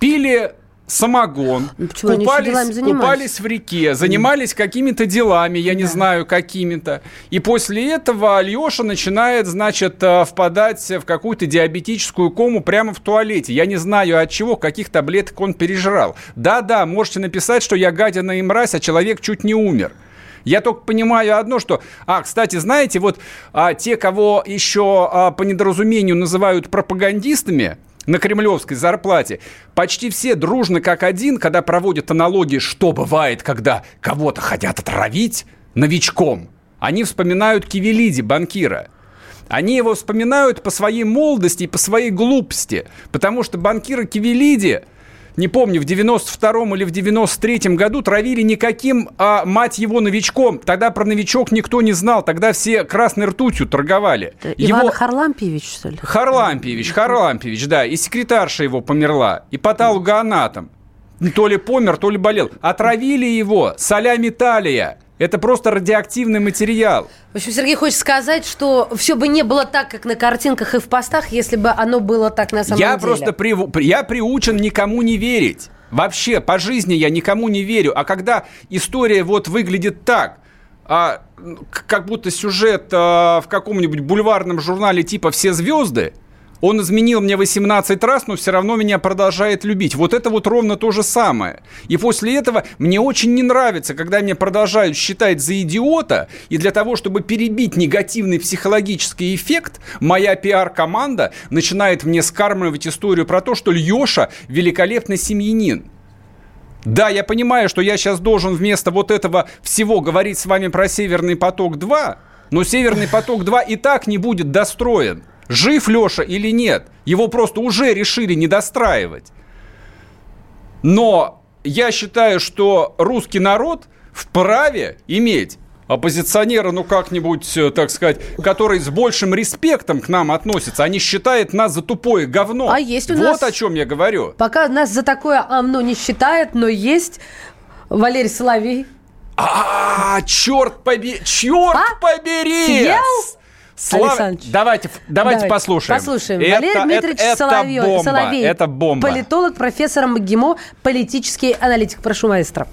пили самогон, Ну, почему купались, купались в реке, занимались какими-то делами, я не знаю, какими-то. И после этого Альеша начинает, значит, э, впадать в какую-то диабетическую кому прямо в туалете. Я не знаю от чего, каких таблеток он пережрал. Да-да, можете написать, что я гадина и мразь, а человек чуть не умер. Я только понимаю одно, что... А, кстати, знаете, вот а, те, кого еще а, по недоразумению называют пропагандистами на кремлевской зарплате, почти все дружно как один, когда проводят аналогии, что бывает, когда кого-то хотят отравить? новичком, они вспоминают Кивелиди, банкира. Они его вспоминают по своей молодости и по своей глупости, потому что банкира Кивелиди не помню, в 92-м или в 93-м году травили никаким, а, мать его, новичком. Тогда про новичок никто не знал. Тогда все красной ртутью торговали. Иван Его- Харлампьевич, что ли? Харлампьевич, Харлампьевич, да. И секретарша его померла. И патологоанатом. То ли помер, то ли болел. Отравили его солями талия. Это просто радиоактивный материал. В общем, Сергей хочет сказать, что все бы не было так, как на картинках и в постах, если бы оно было так на самом я деле. просто приву- при- я приучен никому не верить. Вообще, по жизни я никому не верю. А когда история вот выглядит так, а, как будто сюжет а, в каком-нибудь бульварном журнале типа «Все звезды», он изменил мне 18 раз, но все равно меня продолжает любить. Вот это вот ровно то же самое. И после этого мне очень не нравится, когда меня продолжают считать за идиота, и для того, чтобы перебить негативный психологический эффект, моя пиар-команда начинает мне скармливать историю про то, что Льеша великолепный семьянин. Да, я понимаю, что я сейчас должен вместо вот этого всего говорить с вами про Северный поток-2, но Северный поток-2 и так не будет достроен. Жив Леша или нет? Его просто уже решили не достраивать. Но я считаю, что русский народ вправе иметь оппозиционера, ну как-нибудь, э, так сказать, который с большим респектом к нам относится, а не считает нас за тупое говно. А есть у вот нас- о чем я говорю. Пока нас за такое омно не считает, но есть Валерий Соловей. А, черт побери, черт А? побери! Съел? Слава- Александрович. Давайте, ф- давайте, послушаем. Послушаем. Это- Валерий это- Дмитриевич это Соловей, бомба, Соловей. Это бомба. Политолог, профессор МГИМО, политический аналитик. Прошу, маэстро.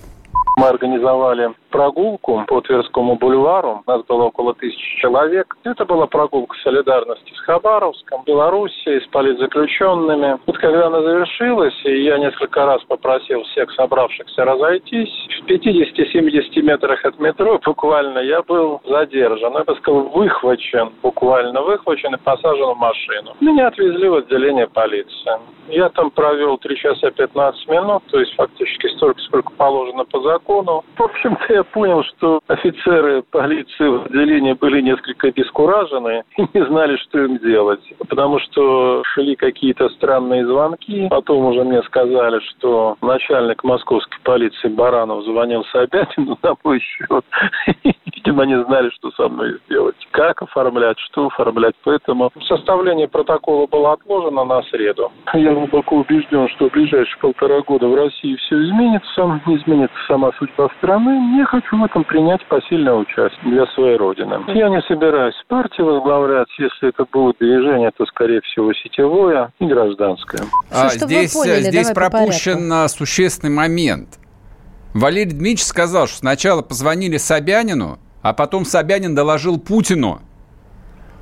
Мы организовали прогулку по Тверскому бульвару. Нас было около тысячи человек. Это была прогулка солидарности с Хабаровском, Белоруссией, с политзаключенными. Вот когда она завершилась, и я несколько раз попросил всех собравшихся разойтись, в 50-70 метрах от метро *laughs* буквально я был задержан. Я бы сказал, выхвачен, буквально выхвачен и посажен в машину. Меня отвезли в отделение полиции. Я там провел 3 часа 15 минут, то есть фактически столько, сколько положено по закону. В общем-то, я понял, что офицеры полиции в отделении были несколько обескуражены и не знали, что им делать. Потому что шли какие-то странные звонки. Потом уже мне сказали, что начальник московской полиции Баранов звонил Собянину на мой счет. Видимо, не знали, что со мной сделать. Как оформлять, что оформлять. Поэтому составление протокола было отложено на среду. Я глубоко убежден, что в ближайшие полтора года в России все изменится, изменится сама судьба страны. Я хочу в этом принять посильное участие для своей Родины. Я не собираюсь партии возглавлять. Если это будет движение, то, скорее всего, сетевое и гражданское. А, здесь поняли, здесь давай по пропущен а, существенный момент. Валерий Дмитриевич сказал, что сначала позвонили Собянину, а потом Собянин доложил Путину.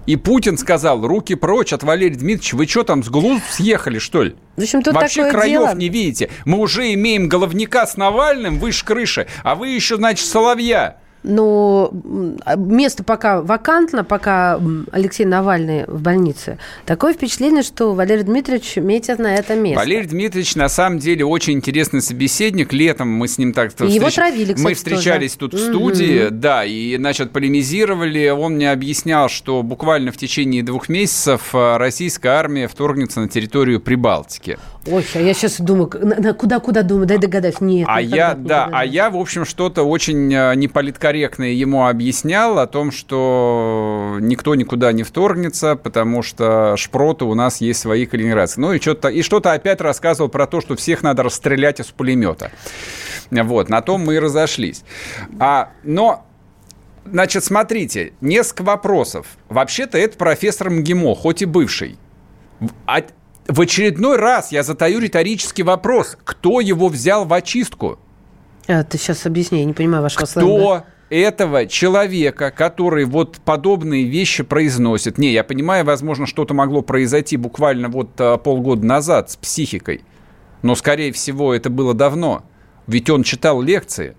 И Путин сказал, руки прочь от Валерия Дмитриевича, вы что там, с глузд съехали, что ли? Общем, тут Вообще такое краев дело. не видите. Мы уже имеем головника с Навальным выше крыши, а вы еще, значит, Соловья. Ну, м, место пока вакантно, пока Алексей Навальный в больнице. Такое впечатление, что Валерий Дмитриевич метит на это место. Валерий Дмитриевич на самом деле очень интересный собеседник. Летом мы с ним так И его травили, кстати, Мы встречались тоже. тут в студии, да, и значит полемизировали. Он мне объяснял, что буквально в течение двух месяцев э, российская армия вторгнется на территорию Прибалтики. Ой, а я сейчас думаю, куда-куда думаю, дай догадаюсь. Нет, А никогда я, не да, а догадаюсь. я, в общем, что-то очень э, неполиткорректное ему объяснял о том, что никто никуда не вторгнется, потому что шпроты у нас есть свои калининградцы. Ну и что-то, и что-то опять рассказывал про то, что всех надо расстрелять из пулемета. Вот, на том мы и разошлись. А, но Значит, смотрите, несколько вопросов. Вообще-то это профессор МГИМО, хоть и бывший. В- очередной раз я задаю риторический вопрос. Кто его взял в очистку? А, ты сейчас объясни, я не понимаю вашего Кто сленга. этого человека, который вот подобные вещи произносит. Не, я понимаю, возможно, что-то могло произойти буквально вот а, полгода назад с психикой. Но, скорее всего, это было давно. Ведь он читал лекции.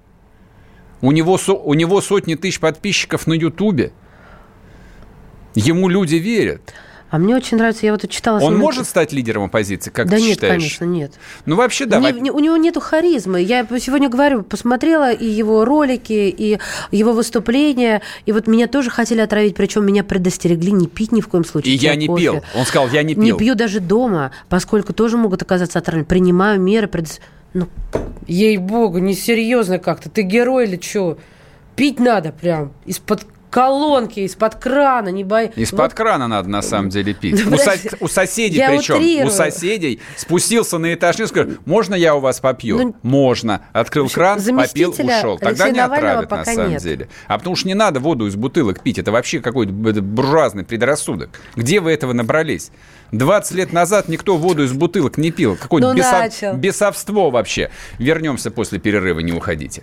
У него, у него сотни тысяч подписчиков на Ютубе. Ему люди верят. А мне очень нравится, я вот читала... Он может стать лидером оппозиции, как да ты нет, считаешь? конечно, нет. Ну, вообще, да. Не- во- не- у него нету харизмы. Я сегодня говорю, посмотрела и его ролики, и его выступления, и вот меня тоже хотели отравить, причем меня предостерегли не пить ни в коем случае. И я не кофе. пил. Он сказал, я не Не пил. пью даже дома, поскольку тоже могут оказаться отравленными. Принимаю меры. Предос... Ну, ей-богу, несерьезно как-то. Ты герой или что? Пить надо прям из-под колонки, из-под крана, не бой... Из-под крана надо на самом деле пить. Да У, со- у соседей Я причем. утрирую. У соседей спустился на этаж и сказал, можно я у вас попью? Ну, можно. Открыл кран, попил, ушел. Тогда Алексея не отравят на самом нет. деле. А потому что не надо воду из бутылок пить. Это вообще какой-то буржуазный предрассудок. Где вы этого набрались? 20 лет назад никто воду из бутылок не пил. Какое-то Ну, бесо- начал. бесовство вообще. Вернемся после перерыва, не уходите.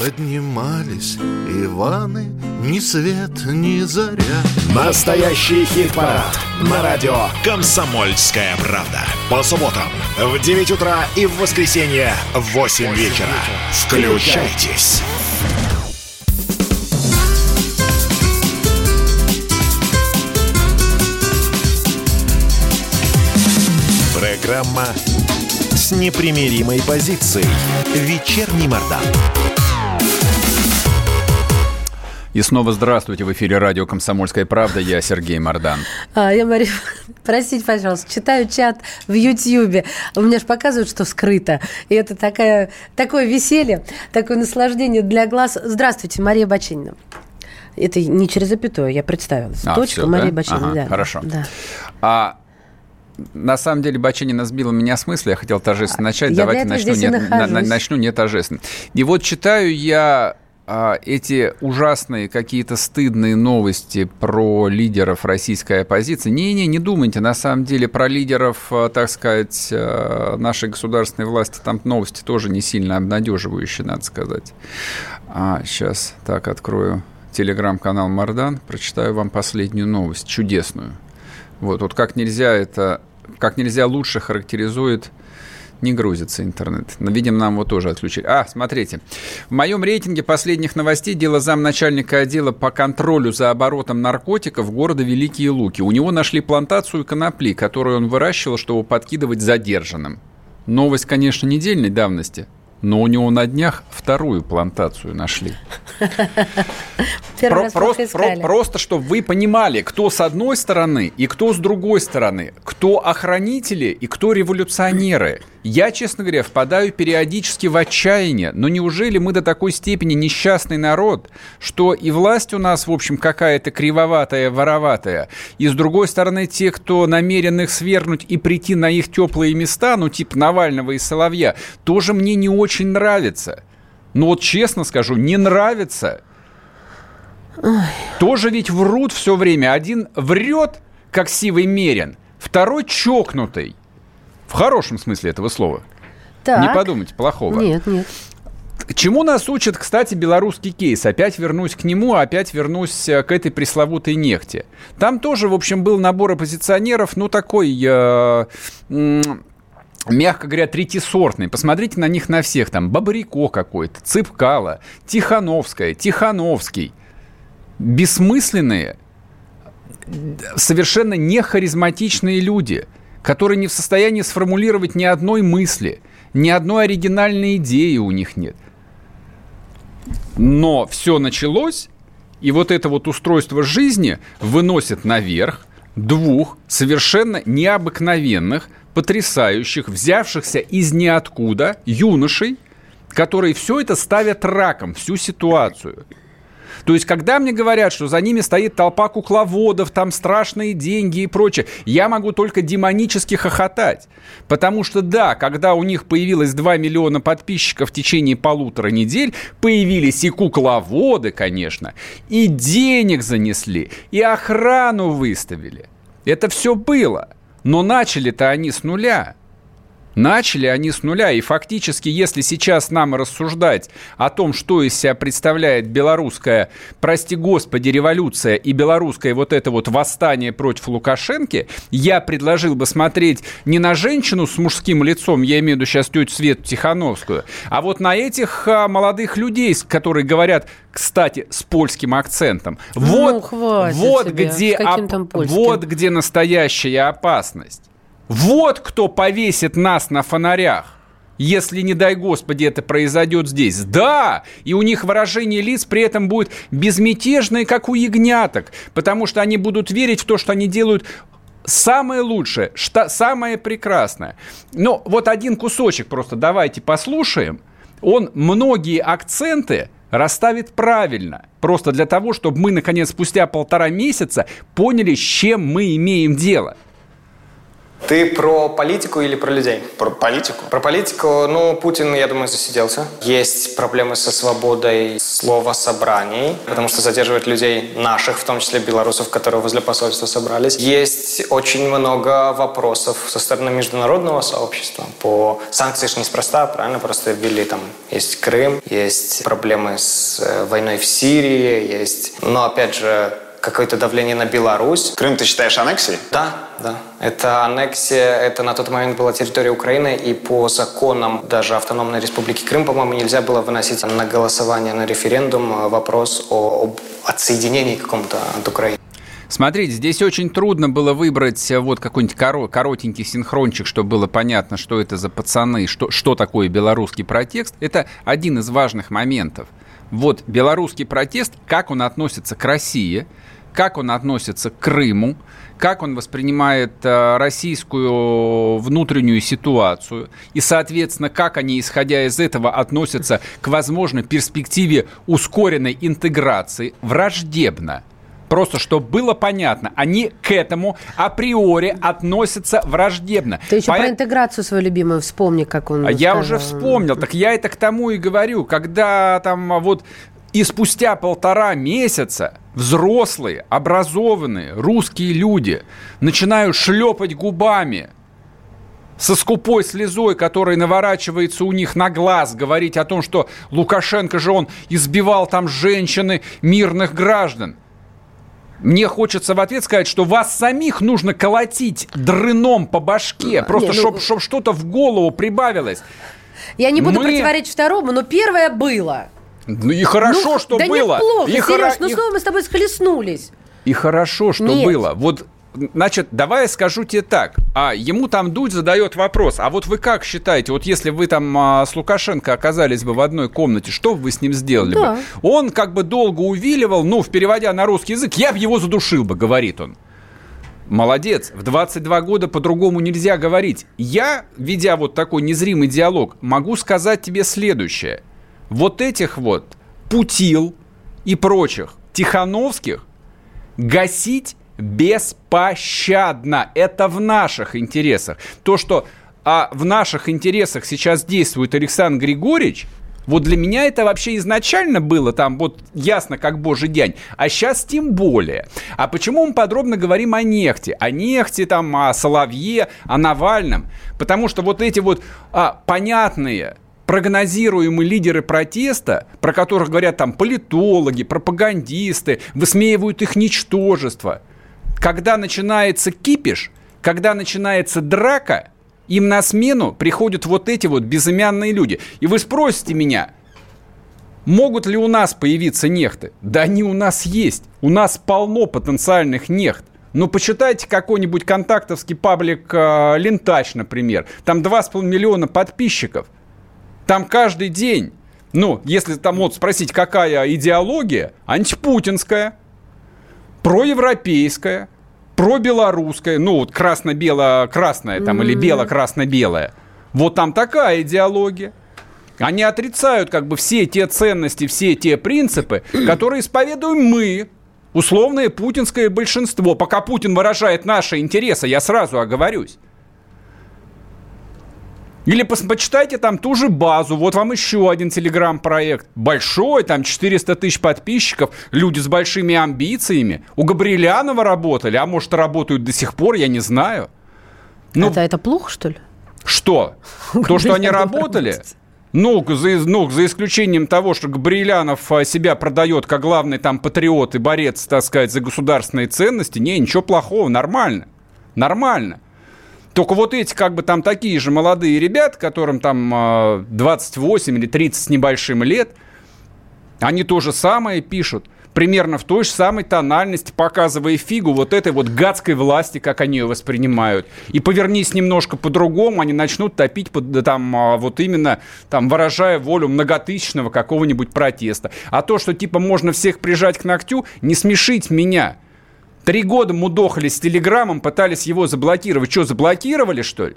Поднимались Иваны, ни свет, ни заря. Настоящий хит-парад на радио «Комсомольская правда». По субботам в 9 утра и в воскресенье в 8 вечера. Включайтесь. Программа с непримиримой позицией. Вечерний Мордан. И снова здравствуйте. В эфире радио «Комсомольская правда». Я Сергей Мордан. А, я, Мария, *laughs* простите, пожалуйста, читаю чат в Ютьюбе. У меня же показывают, что скрыто. И это такая, такое веселье, такое наслаждение для глаз. Здравствуйте, Мария Бачинина. Это не через запятую, я представилась. А, Точка, всё, Мария да? Бачинина. Ага, да, хорошо. Да. А на самом деле Баченина сбила меня с мысли. Я хотел торжественно начать. А, Я Давайте начну не, на- начну не торжественно. И вот читаю я эти ужасные какие-то стыдные новости про лидеров российской оппозиции. Не-не, не думайте, на самом деле про лидеров, а, так сказать, а, нашей государственной власти там новости тоже не сильно обнадеживающие, надо сказать. А, сейчас так открою телеграм-канал Мардан, прочитаю вам последнюю новость, чудесную. Вот, вот как нельзя это, как нельзя лучше характеризует не грузится интернет. Но, видимо, нам его тоже отключили. А, смотрите. В моем рейтинге последних новостей дело замначальника отдела по контролю за оборотом наркотиков города Великие Луки. У него нашли плантацию конопли, которую он выращивал, чтобы подкидывать задержанным. Новость, конечно, недельной давности, но у него на днях вторую плантацию нашли. Про- просто, про- просто, чтобы вы понимали, кто с одной стороны и кто с другой стороны, кто охранители и кто революционеры. Я, честно говоря, впадаю периодически в отчаяние, но неужели мы до такой степени несчастный народ, что и власть у нас, в общем, какая-то кривоватая, вороватая, и с другой стороны те, кто намерен их свергнуть и прийти на их теплые места, ну типа Навального и Соловья, тоже мне не очень нравится. Ну вот честно скажу, не нравится. Тоже ведь врут все время. Один врет, как сивый мерин, второй чокнутый. В хорошем смысле этого слова. Так. Не подумайте плохого. Нет, нет. Чему нас учит, кстати, белорусский кейс? Опять вернусь к нему, опять вернусь э, к этой пресловутой нефти. Там тоже, в общем, был набор оппозиционеров, ну, такой... э, м, мягко говоря, третисортный. Посмотрите на них на всех. Там Бабарико какой-то, Цыпкало, Тихановская, Тихановский. Бессмысленные, совершенно не харизматичные люди, которые не в состоянии сформулировать ни одной мысли, ни одной оригинальной идеи у них нет. Но все началось И вот это вот устройство жизни выносит наверх двух совершенно необыкновенных, потрясающих, взявшихся из ниоткуда юношей, которые все это ставят раком, всю ситуацию – то есть, когда мне говорят, что за ними стоит толпа кукловодов, там страшные деньги и прочее, я могу только демонически хохотать. Потому что, да, когда у них появилось 2 миллиона подписчиков в течение полутора недель, появились и кукловоды, конечно, и денег занесли, и охрану выставили. Это все было. Но начали-то они с нуля. Начали они с нуля, и фактически, если сейчас нам рассуждать о том, что из себя представляет белорусская, прости господи, революция и белорусское вот это вот восстание против Лукашенки, я предложил бы смотреть не на женщину с мужским лицом, я имею в виду сейчас тетю Свету Тихановскую, а вот на этих а, молодых людей, которые говорят, кстати, с польским акцентом. Ну, вот, вот, где, вот где настоящая опасность. Вот кто повесит нас на фонарях если, не дай господи, это произойдет здесь. Да, и у них выражение лиц при этом будет безмятежное, как у ягняток, потому что они будут верить в то, что они делают самое лучшее, что, самое прекрасное. Но вот один кусочек просто давайте послушаем. Он многие акценты расставит правильно. Просто для того, чтобы мы, наконец, спустя полтора месяца поняли, с чем мы имеем дело – ты про политику или про людей? Про политику. Про политику, ну, Путин, я думаю, засиделся. Есть проблемы со свободой слова собраний, потому что задерживают людей наших, в том числе белорусов, которые возле посольства собрались. Есть очень много вопросов со стороны международного сообщества. По санкции же неспроста, правильно? Просто ввели там, есть Крым, есть проблемы с э, войной в Сирии, есть... Но, опять же, какое-то давление на Беларусь. Крым ты считаешь аннексией? Да, да. Это аннексия, это на тот момент была территория Украины, и по законам даже автономной республики Крым, по-моему, нельзя было выносить на голосование, на референдум вопрос о, об отсоединении каком-то от Украины. Смотрите, здесь очень трудно было выбрать э, вот какой-нибудь коро- коротенький синхрончик, чтобы было понятно, что это за пацаны, что, что такое белорусский протест. Это один из важных моментов. Вот белорусский протест, как он относится к России – как он относится к Крыму, как он воспринимает э, российскую внутреннюю ситуацию и, соответственно, как они, исходя из этого, относятся к возможной перспективе ускоренной интеграции враждебно. Просто, чтобы было понятно, они к этому априори относятся враждебно. Ты еще По... про интеграцию свою любимую вспомни, как он а Я уже вспомнил. Так я это к тому и говорю. Когда там вот и спустя полтора месяца взрослые, образованные русские люди начинают шлепать губами со скупой слезой, которая наворачивается у них на глаз, говорить о том, что Лукашенко же он избивал там женщины мирных граждан. Мне хочется в ответ сказать, что вас самих нужно колотить дрыном по башке, просто чтобы ну... чтоб что-то в голову прибавилось. Я не буду Мы... противоречить второму, но первое было – ну и хорошо, ну, что да было. Неплохо, и Сереж, хоро... ну снова мы с тобой схлестнулись. И хорошо, что Нет. было. Вот Значит, давай я скажу тебе так. А ему там Дудь задает вопрос. А вот вы как считаете, вот если вы там а, с Лукашенко оказались бы в одной комнате, что бы вы с ним сделали да. бы? Он как бы долго увиливал, ну, переводя на русский язык, я бы его задушил бы, говорит он. Молодец. В 22 года по-другому нельзя говорить. Я, ведя вот такой незримый диалог, могу сказать тебе следующее вот этих вот Путил и прочих Тихановских гасить беспощадно. Это в наших интересах. То, что а в наших интересах сейчас действует Александр Григорьевич, вот для меня это вообще изначально было там вот ясно как божий день, а сейчас тем более. А почему мы подробно говорим о нефти? О нефти, там, о Соловье, о Навальном? Потому что вот эти вот а, понятные прогнозируемые лидеры протеста, про которых говорят там политологи, пропагандисты, высмеивают их ничтожество. Когда начинается кипиш, когда начинается драка, им на смену приходят вот эти вот безымянные люди. И вы спросите меня, могут ли у нас появиться нехты? Да они у нас есть. У нас полно потенциальных нехт. Ну, почитайте какой-нибудь контактовский паблик э, Лентач, например. Там 2,5 миллиона подписчиков – там каждый день Ну, если там вот спросить, какая идеология, антипутинская, проевропейская, пробелорусская, ну вот красно-бело-красная там mm-hmm. или бело-красно-белая. Вот там такая идеология. Они отрицают как бы все те ценности, все те принципы, *clears throat* которые исповедуем мы, условное путинское большинство. Пока Путин выражает наши интересы, я сразу оговорюсь. Или почитайте там ту же базу. Вот вам еще один телеграм-проект. Большой, там 400 тысяч подписчиков. Люди с большими амбициями. У Габрилянова работали, а может работают до сих пор, я не знаю. Ну, это, это плохо, что ли? Что? *laughs* То, что они работали? Ну за, ну, за исключением того, что Габрилянов а, себя продает как главный там патриот и борец, так сказать, за государственные ценности, не, ничего плохого, нормально. Нормально. Только вот эти как бы там такие же молодые ребята, которым там 28 а, или 30 с небольшим лет, они то же самое пишут. Примерно в той же самой тональности, показывая фигу вот этой вот гадской власти, как они ее воспринимают. И повернись немножко по-другому, они начнут топить под, там, а, вот именно, там, выражая волю многотысячного какого-нибудь протеста. А то, что типа можно всех прижать к ногтю, не смешить меня – Три года мудохали с Телеграмом, пытались его заблокировать. Что, заблокировали, что ли?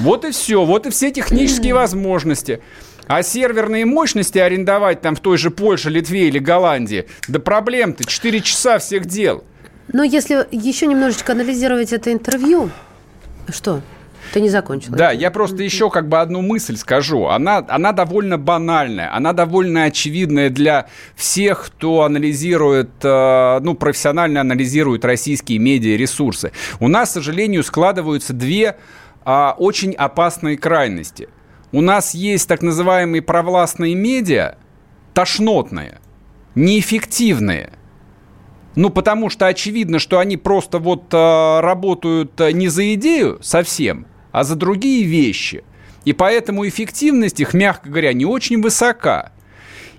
Вот и все. Вот и все технические возможности. А серверные мощности арендовать там в той же Польше, Литве или Голландии, да проблем-то, 4 часа всех дел. Но если еще немножечко анализировать это интервью, что? Ты не закончил. Да, я просто еще как бы одну мысль скажу. Она, она довольно банальная, она довольно очевидная для всех, кто анализирует, э, ну, профессионально анализирует российские медиаресурсы. У нас, к сожалению, складываются две а, очень опасные крайности. У нас есть так называемые провластные медиа, тошнотные, неэффективные – ну, потому что очевидно, что они просто вот э, работают э, не за идею совсем, а за другие вещи. И поэтому эффективность их, мягко говоря, не очень высока.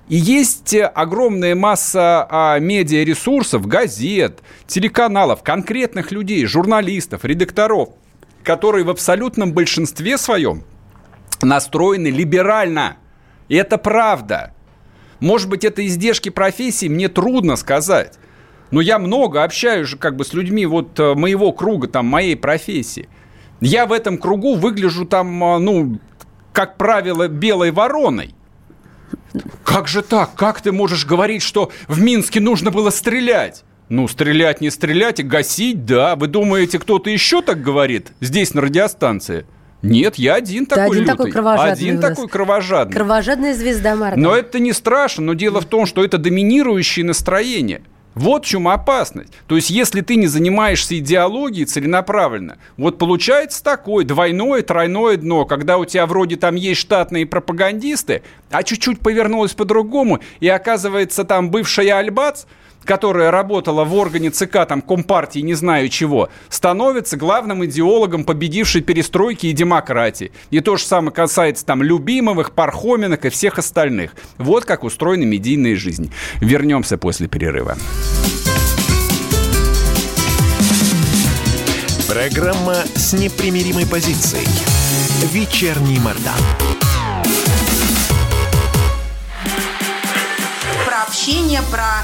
И есть огромная масса а, медиаресурсов, газет, телеканалов, конкретных людей, журналистов, редакторов, которые в абсолютном большинстве своем настроены либерально. И это правда. Может быть, это издержки профессии, мне трудно сказать. Но я много общаюсь как бы с людьми вот э, моего круга, там, моей профессии. Я в этом кругу выгляжу там, а, ну, как правило, белой вороной. Как же так? Как ты можешь говорить, что в Минске нужно было стрелять? Ну, стрелять, не стрелять, и гасить, да. Вы думаете, кто-то еще так говорит здесь, на радиостанции? Нет, я один такой один лютый. Такой кровожадный один такой кровожадный. Кровожадная звезда Марта. Но это не страшно, но дело в том, что это доминирующее настроение – вот в чем опасность. То есть, если ты не занимаешься идеологией целенаправленно, вот получается такое двойное, тройное дно, когда у тебя вроде там есть штатные пропагандисты, а чуть-чуть повернулось по-другому, и оказывается там бывшая Альбац – которая работала в органе ЦК, там, Компартии, не знаю чего, становится главным идеологом победившей перестройки и демократии. И то же самое касается там Любимовых, Пархоменок и всех остальных. Вот как устроена медийная жизнь. Вернемся после перерыва. Программа с непримиримой позицией. Вечерний Мордан. Про общение, про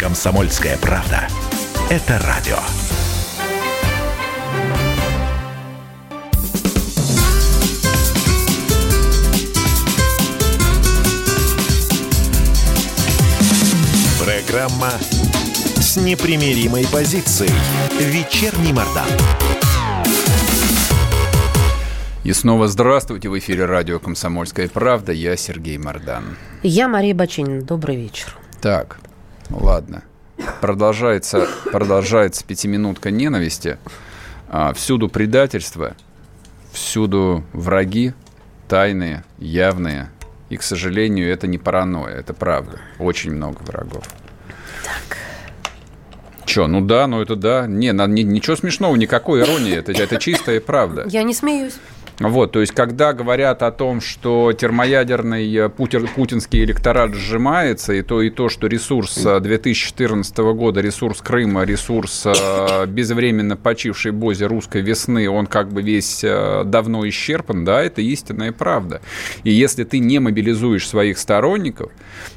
Комсомольская правда. Это радио. Программа с непримиримой позицией. Вечерний Мордан. И снова здравствуйте. В эфире радио «Комсомольская правда». Я Сергей Мордан. Я Мария Бачинина. Добрый вечер. Так, Ладно. Продолжается, продолжается пятиминутка ненависти. А, всюду предательство, всюду враги, тайные, явные. И, к сожалению, это не паранойя, это правда. Очень много врагов. Так. Че, ну да, ну это да. Не, на, ни, ничего смешного, никакой иронии. Это, это чистая правда. Я не смеюсь. Вот, то есть, когда говорят о том, что термоядерный э, путинский электорат сжимается, и то, и то, что ресурс 2014 э, года, ресурс Крыма, ресурс э, безвременно почившей Бозе русской весны, он как бы весь давно исчерпан, да, это истинная правда. И если ты не мобилизуешь своих сторонников,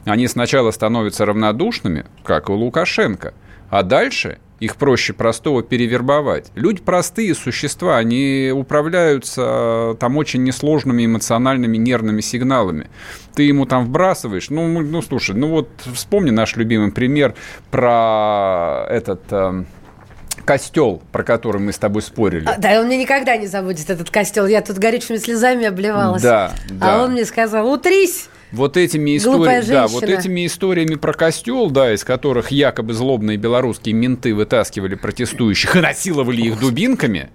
они сначала становятся равнодушными, как у Лукашенко, а дальше их проще простого перевербовать. Люди простые существа, они управляются э, там очень несложными эмоциональными нервными сигналами. Ты ему там вбрасываешь, ну, ну слушай, ну вот вспомни наш любимый пример про этот... Э, костел, про который мы с тобой спорили. А, да, он мне никогда не забудет этот костел. Я тут горячими слезами обливалась. Да, да. А он мне сказал, утрись, вот этими историями, да, вот этими историями про костел, да, из которых якобы злобные белорусские менты вытаскивали протестующих и насиловали их дубинками.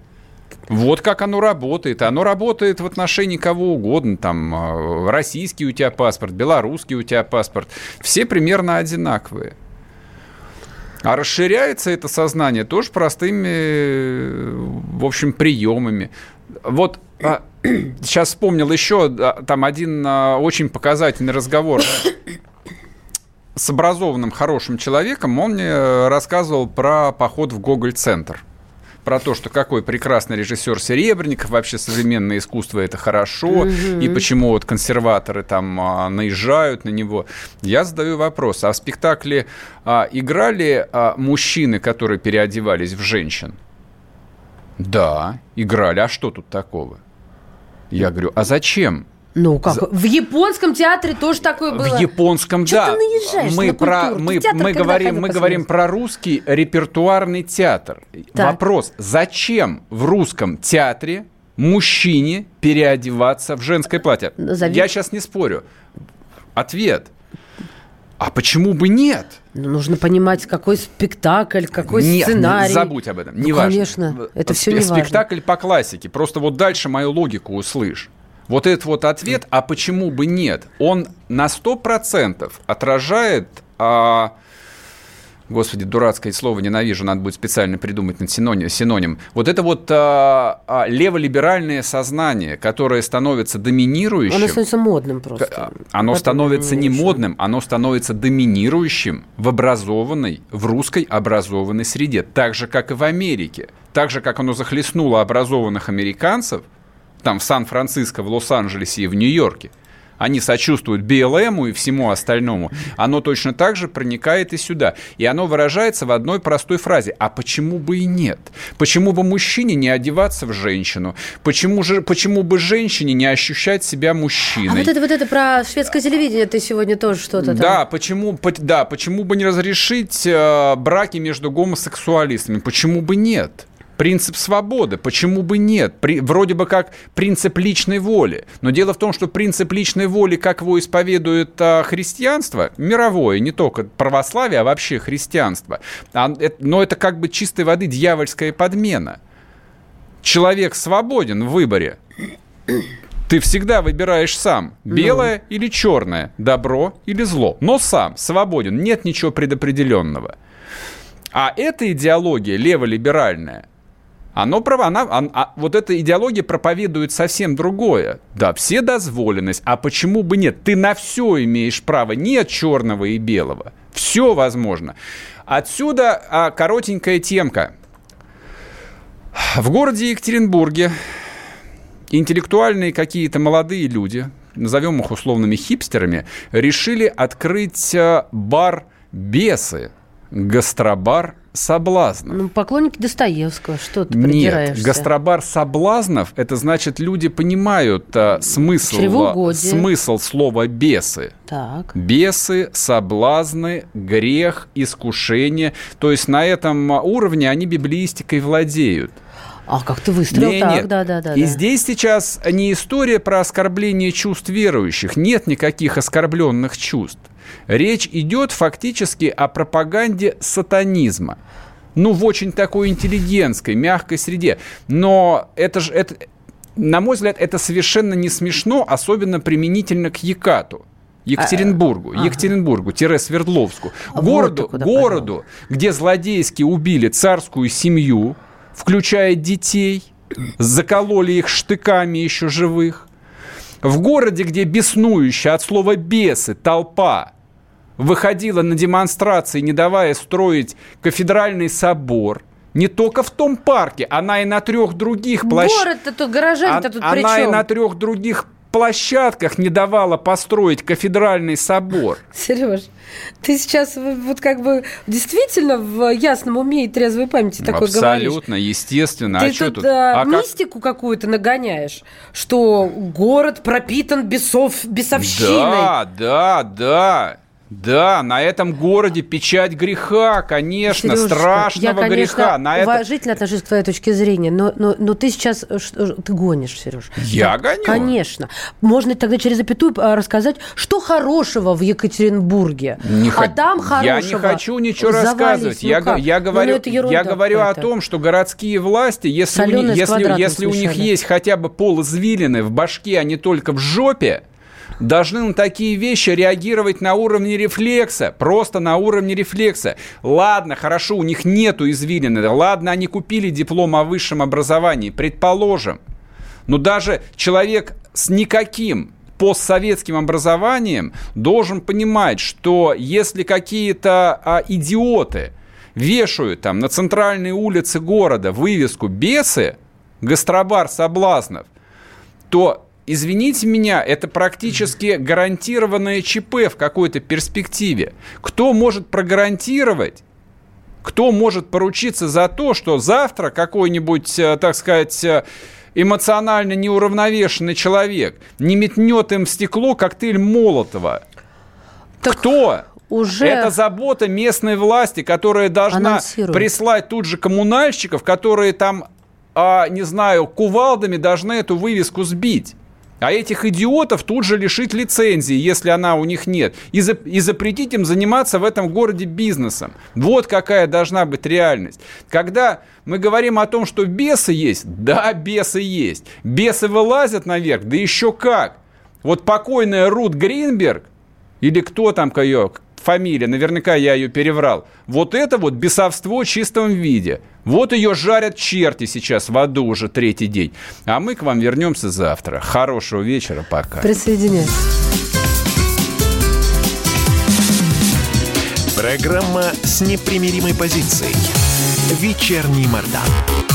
Вот как оно работает. Оно работает в отношении кого угодно. Там э, российский у тебя паспорт, белорусский у тебя паспорт. Все примерно одинаковые. А расширяется это сознание тоже простыми, в общем, приемами. Вот а, *clears throat* сейчас вспомнил еще там один а, очень показательный разговор с образованным, хорошим человеком. Он мне рассказывал про поход в Гоголь-центр про то, что какой прекрасный режиссер Серебренников, вообще современное искусство это хорошо, mm-hmm. и почему вот консерваторы там а, наезжают на него. Я задаю вопрос, а в спектакле а, играли а, мужчины, которые переодевались в женщин? Да, играли. А что тут такого? Я говорю, а зачем? Ну как? За... В японском театре тоже такое было. В японском, Чё да. Ты мы про мы мы говорим мы говорим про русский репертуарный театр. Так. Вопрос: зачем в русском театре мужчине переодеваться в женское платье? Назови. Я сейчас не спорю. Ответ: а почему бы нет? Ну, нужно понимать, какой спектакль, какой нет, сценарий. забудь об этом. Ну, не конечно, важно. это все не Спектакль важно. по классике. Просто вот дальше мою логику услышь. Вот этот вот ответ, а почему бы нет, он на 100% отражает а, Господи, дурацкое слово ненавижу, надо будет специально придумать над синоним. синоним. Вот это вот а, а, леволиберальное сознание, которое становится доминирующим. Оно становится модным просто. А, оно Потом становится не модным, оно становится доминирующим в образованной, в русской образованной среде. Так же, как и в Америке. Так же, как оно захлестнуло образованных американцев, там в Сан-Франциско, в Лос-Анджелесе и в Нью-Йорке они сочувствуют БЛМу и всему остальному, оно точно так же проникает и сюда. И оно выражается в одной простой фразе. А почему бы и нет? Почему бы мужчине не одеваться в женщину? Почему, же, почему бы женщине не ощущать себя мужчиной? А вот это, вот это про шведское телевидение ты сегодня тоже что-то Да, почему, да, почему бы не разрешить э, браки между гомосексуалистами? Почему бы нет? Принцип свободы. Почему бы нет? При, вроде бы как принцип личной воли. Но дело в том, что принцип личной воли, как его исповедует а, христианство, мировое, не только православие, а вообще христианство, а, это, но это как бы чистой воды дьявольская подмена. Человек свободен в выборе. Ты всегда выбираешь сам, белое ну. или черное, добро или зло. Но сам, свободен, нет ничего предопределенного. А эта идеология леволиберальная, оно право, она, а, а, вот эта идеология проповедует совсем другое. Да, все дозволенность, а почему бы нет? Ты на все имеешь право, нет черного и белого. Все возможно. Отсюда а, коротенькая темка. В городе Екатеринбурге интеллектуальные какие-то молодые люди, назовем их условными хипстерами, решили открыть а, бар «Бесы», гастробар соблазнов. Ну, поклонники Достоевского, что ты Нет, гастробар соблазнов, это значит, люди понимают а, смысл, смысл слова бесы. Так. Бесы, соблазны, грех, искушение. То есть на этом уровне они библиистикой владеют. А как ты выстрелил не, так, нет. да, да, да. И да. здесь сейчас не история про оскорбление чувств верующих. Нет никаких оскорбленных чувств. Речь идет фактически о пропаганде сатанизма. Ну, в очень такой интеллигентской, мягкой среде. Но это же... Это, на мой взгляд, это совершенно не смешно, особенно применительно к Екату. Екатеринбургу, а, Екатеринбургу, тире Свердловску. А городу, вот городу где злодейски убили царскую семью, включая детей, закололи их штыками еще живых. В городе, где беснующая от слова «бесы» толпа выходила на демонстрации, не давая строить кафедральный собор, не только в том парке, она и на трех других площадках. Город-то тут, горожане-то тут при Она и на трех других площадках не давала построить кафедральный собор. Сереж, ты сейчас вот как бы действительно в ясном уме и трезвой памяти такой Абсолютно, говоришь. Абсолютно, естественно. А ты а тут, тут а, а мистику как... какую-то нагоняешь, что город пропитан бесов, бесовщиной. Да, да, да. Да, на этом городе печать греха, конечно, Сережечка, страшного я, конечно, греха. На уважительно это... отношусь к твоей точке зрения, но, но, но ты сейчас э, ты гонишь, Сереж. Я да, гоню? Конечно. Можно тогда через запятую а, рассказать, что хорошего в Екатеринбурге. Не а там хорошего Я не хочу ничего завались. рассказывать. Ну я, как? я ну, говорю, ну, я говорю о том, что городские власти, если, у, них, если, если у них есть хотя бы пол извилины в башке, а не только в жопе, должны на такие вещи реагировать на уровне рефлекса, просто на уровне рефлекса. Ладно, хорошо, у них нету извилины, ладно, они купили диплом о высшем образовании, предположим. Но даже человек с никаким постсоветским образованием должен понимать, что если какие-то а, идиоты вешают там на центральной улице города вывеску «Бесы», гастробар соблазнов, то извините меня, это практически гарантированное ЧП в какой-то перспективе. Кто может прогарантировать, кто может поручиться за то, что завтра какой-нибудь, э, так сказать, э, эмоционально неуравновешенный человек не метнет им в стекло коктейль Молотова? Так Кто? Уже это забота местной власти, которая должна прислать тут же коммунальщиков, которые там, а, не знаю, кувалдами должны эту вывеску сбить. А этих идиотов тут же лишить лицензии, если она у них нет, и, за, и запретить им заниматься в этом городе бизнесом. Вот какая должна быть реальность. Когда мы говорим о том, что бесы есть, да, бесы есть. Бесы вылазят наверх, да еще как. Вот покойная Рут Гринберг, или кто там ее, фамилия, наверняка я ее переврал. Вот это вот бесовство в чистом виде. Вот ее жарят черти сейчас в аду уже третий день. А мы к вам вернемся завтра. Хорошего вечера, пока. Присоединяйтесь. Программа с непримиримой позицией. Вечерний Мордан.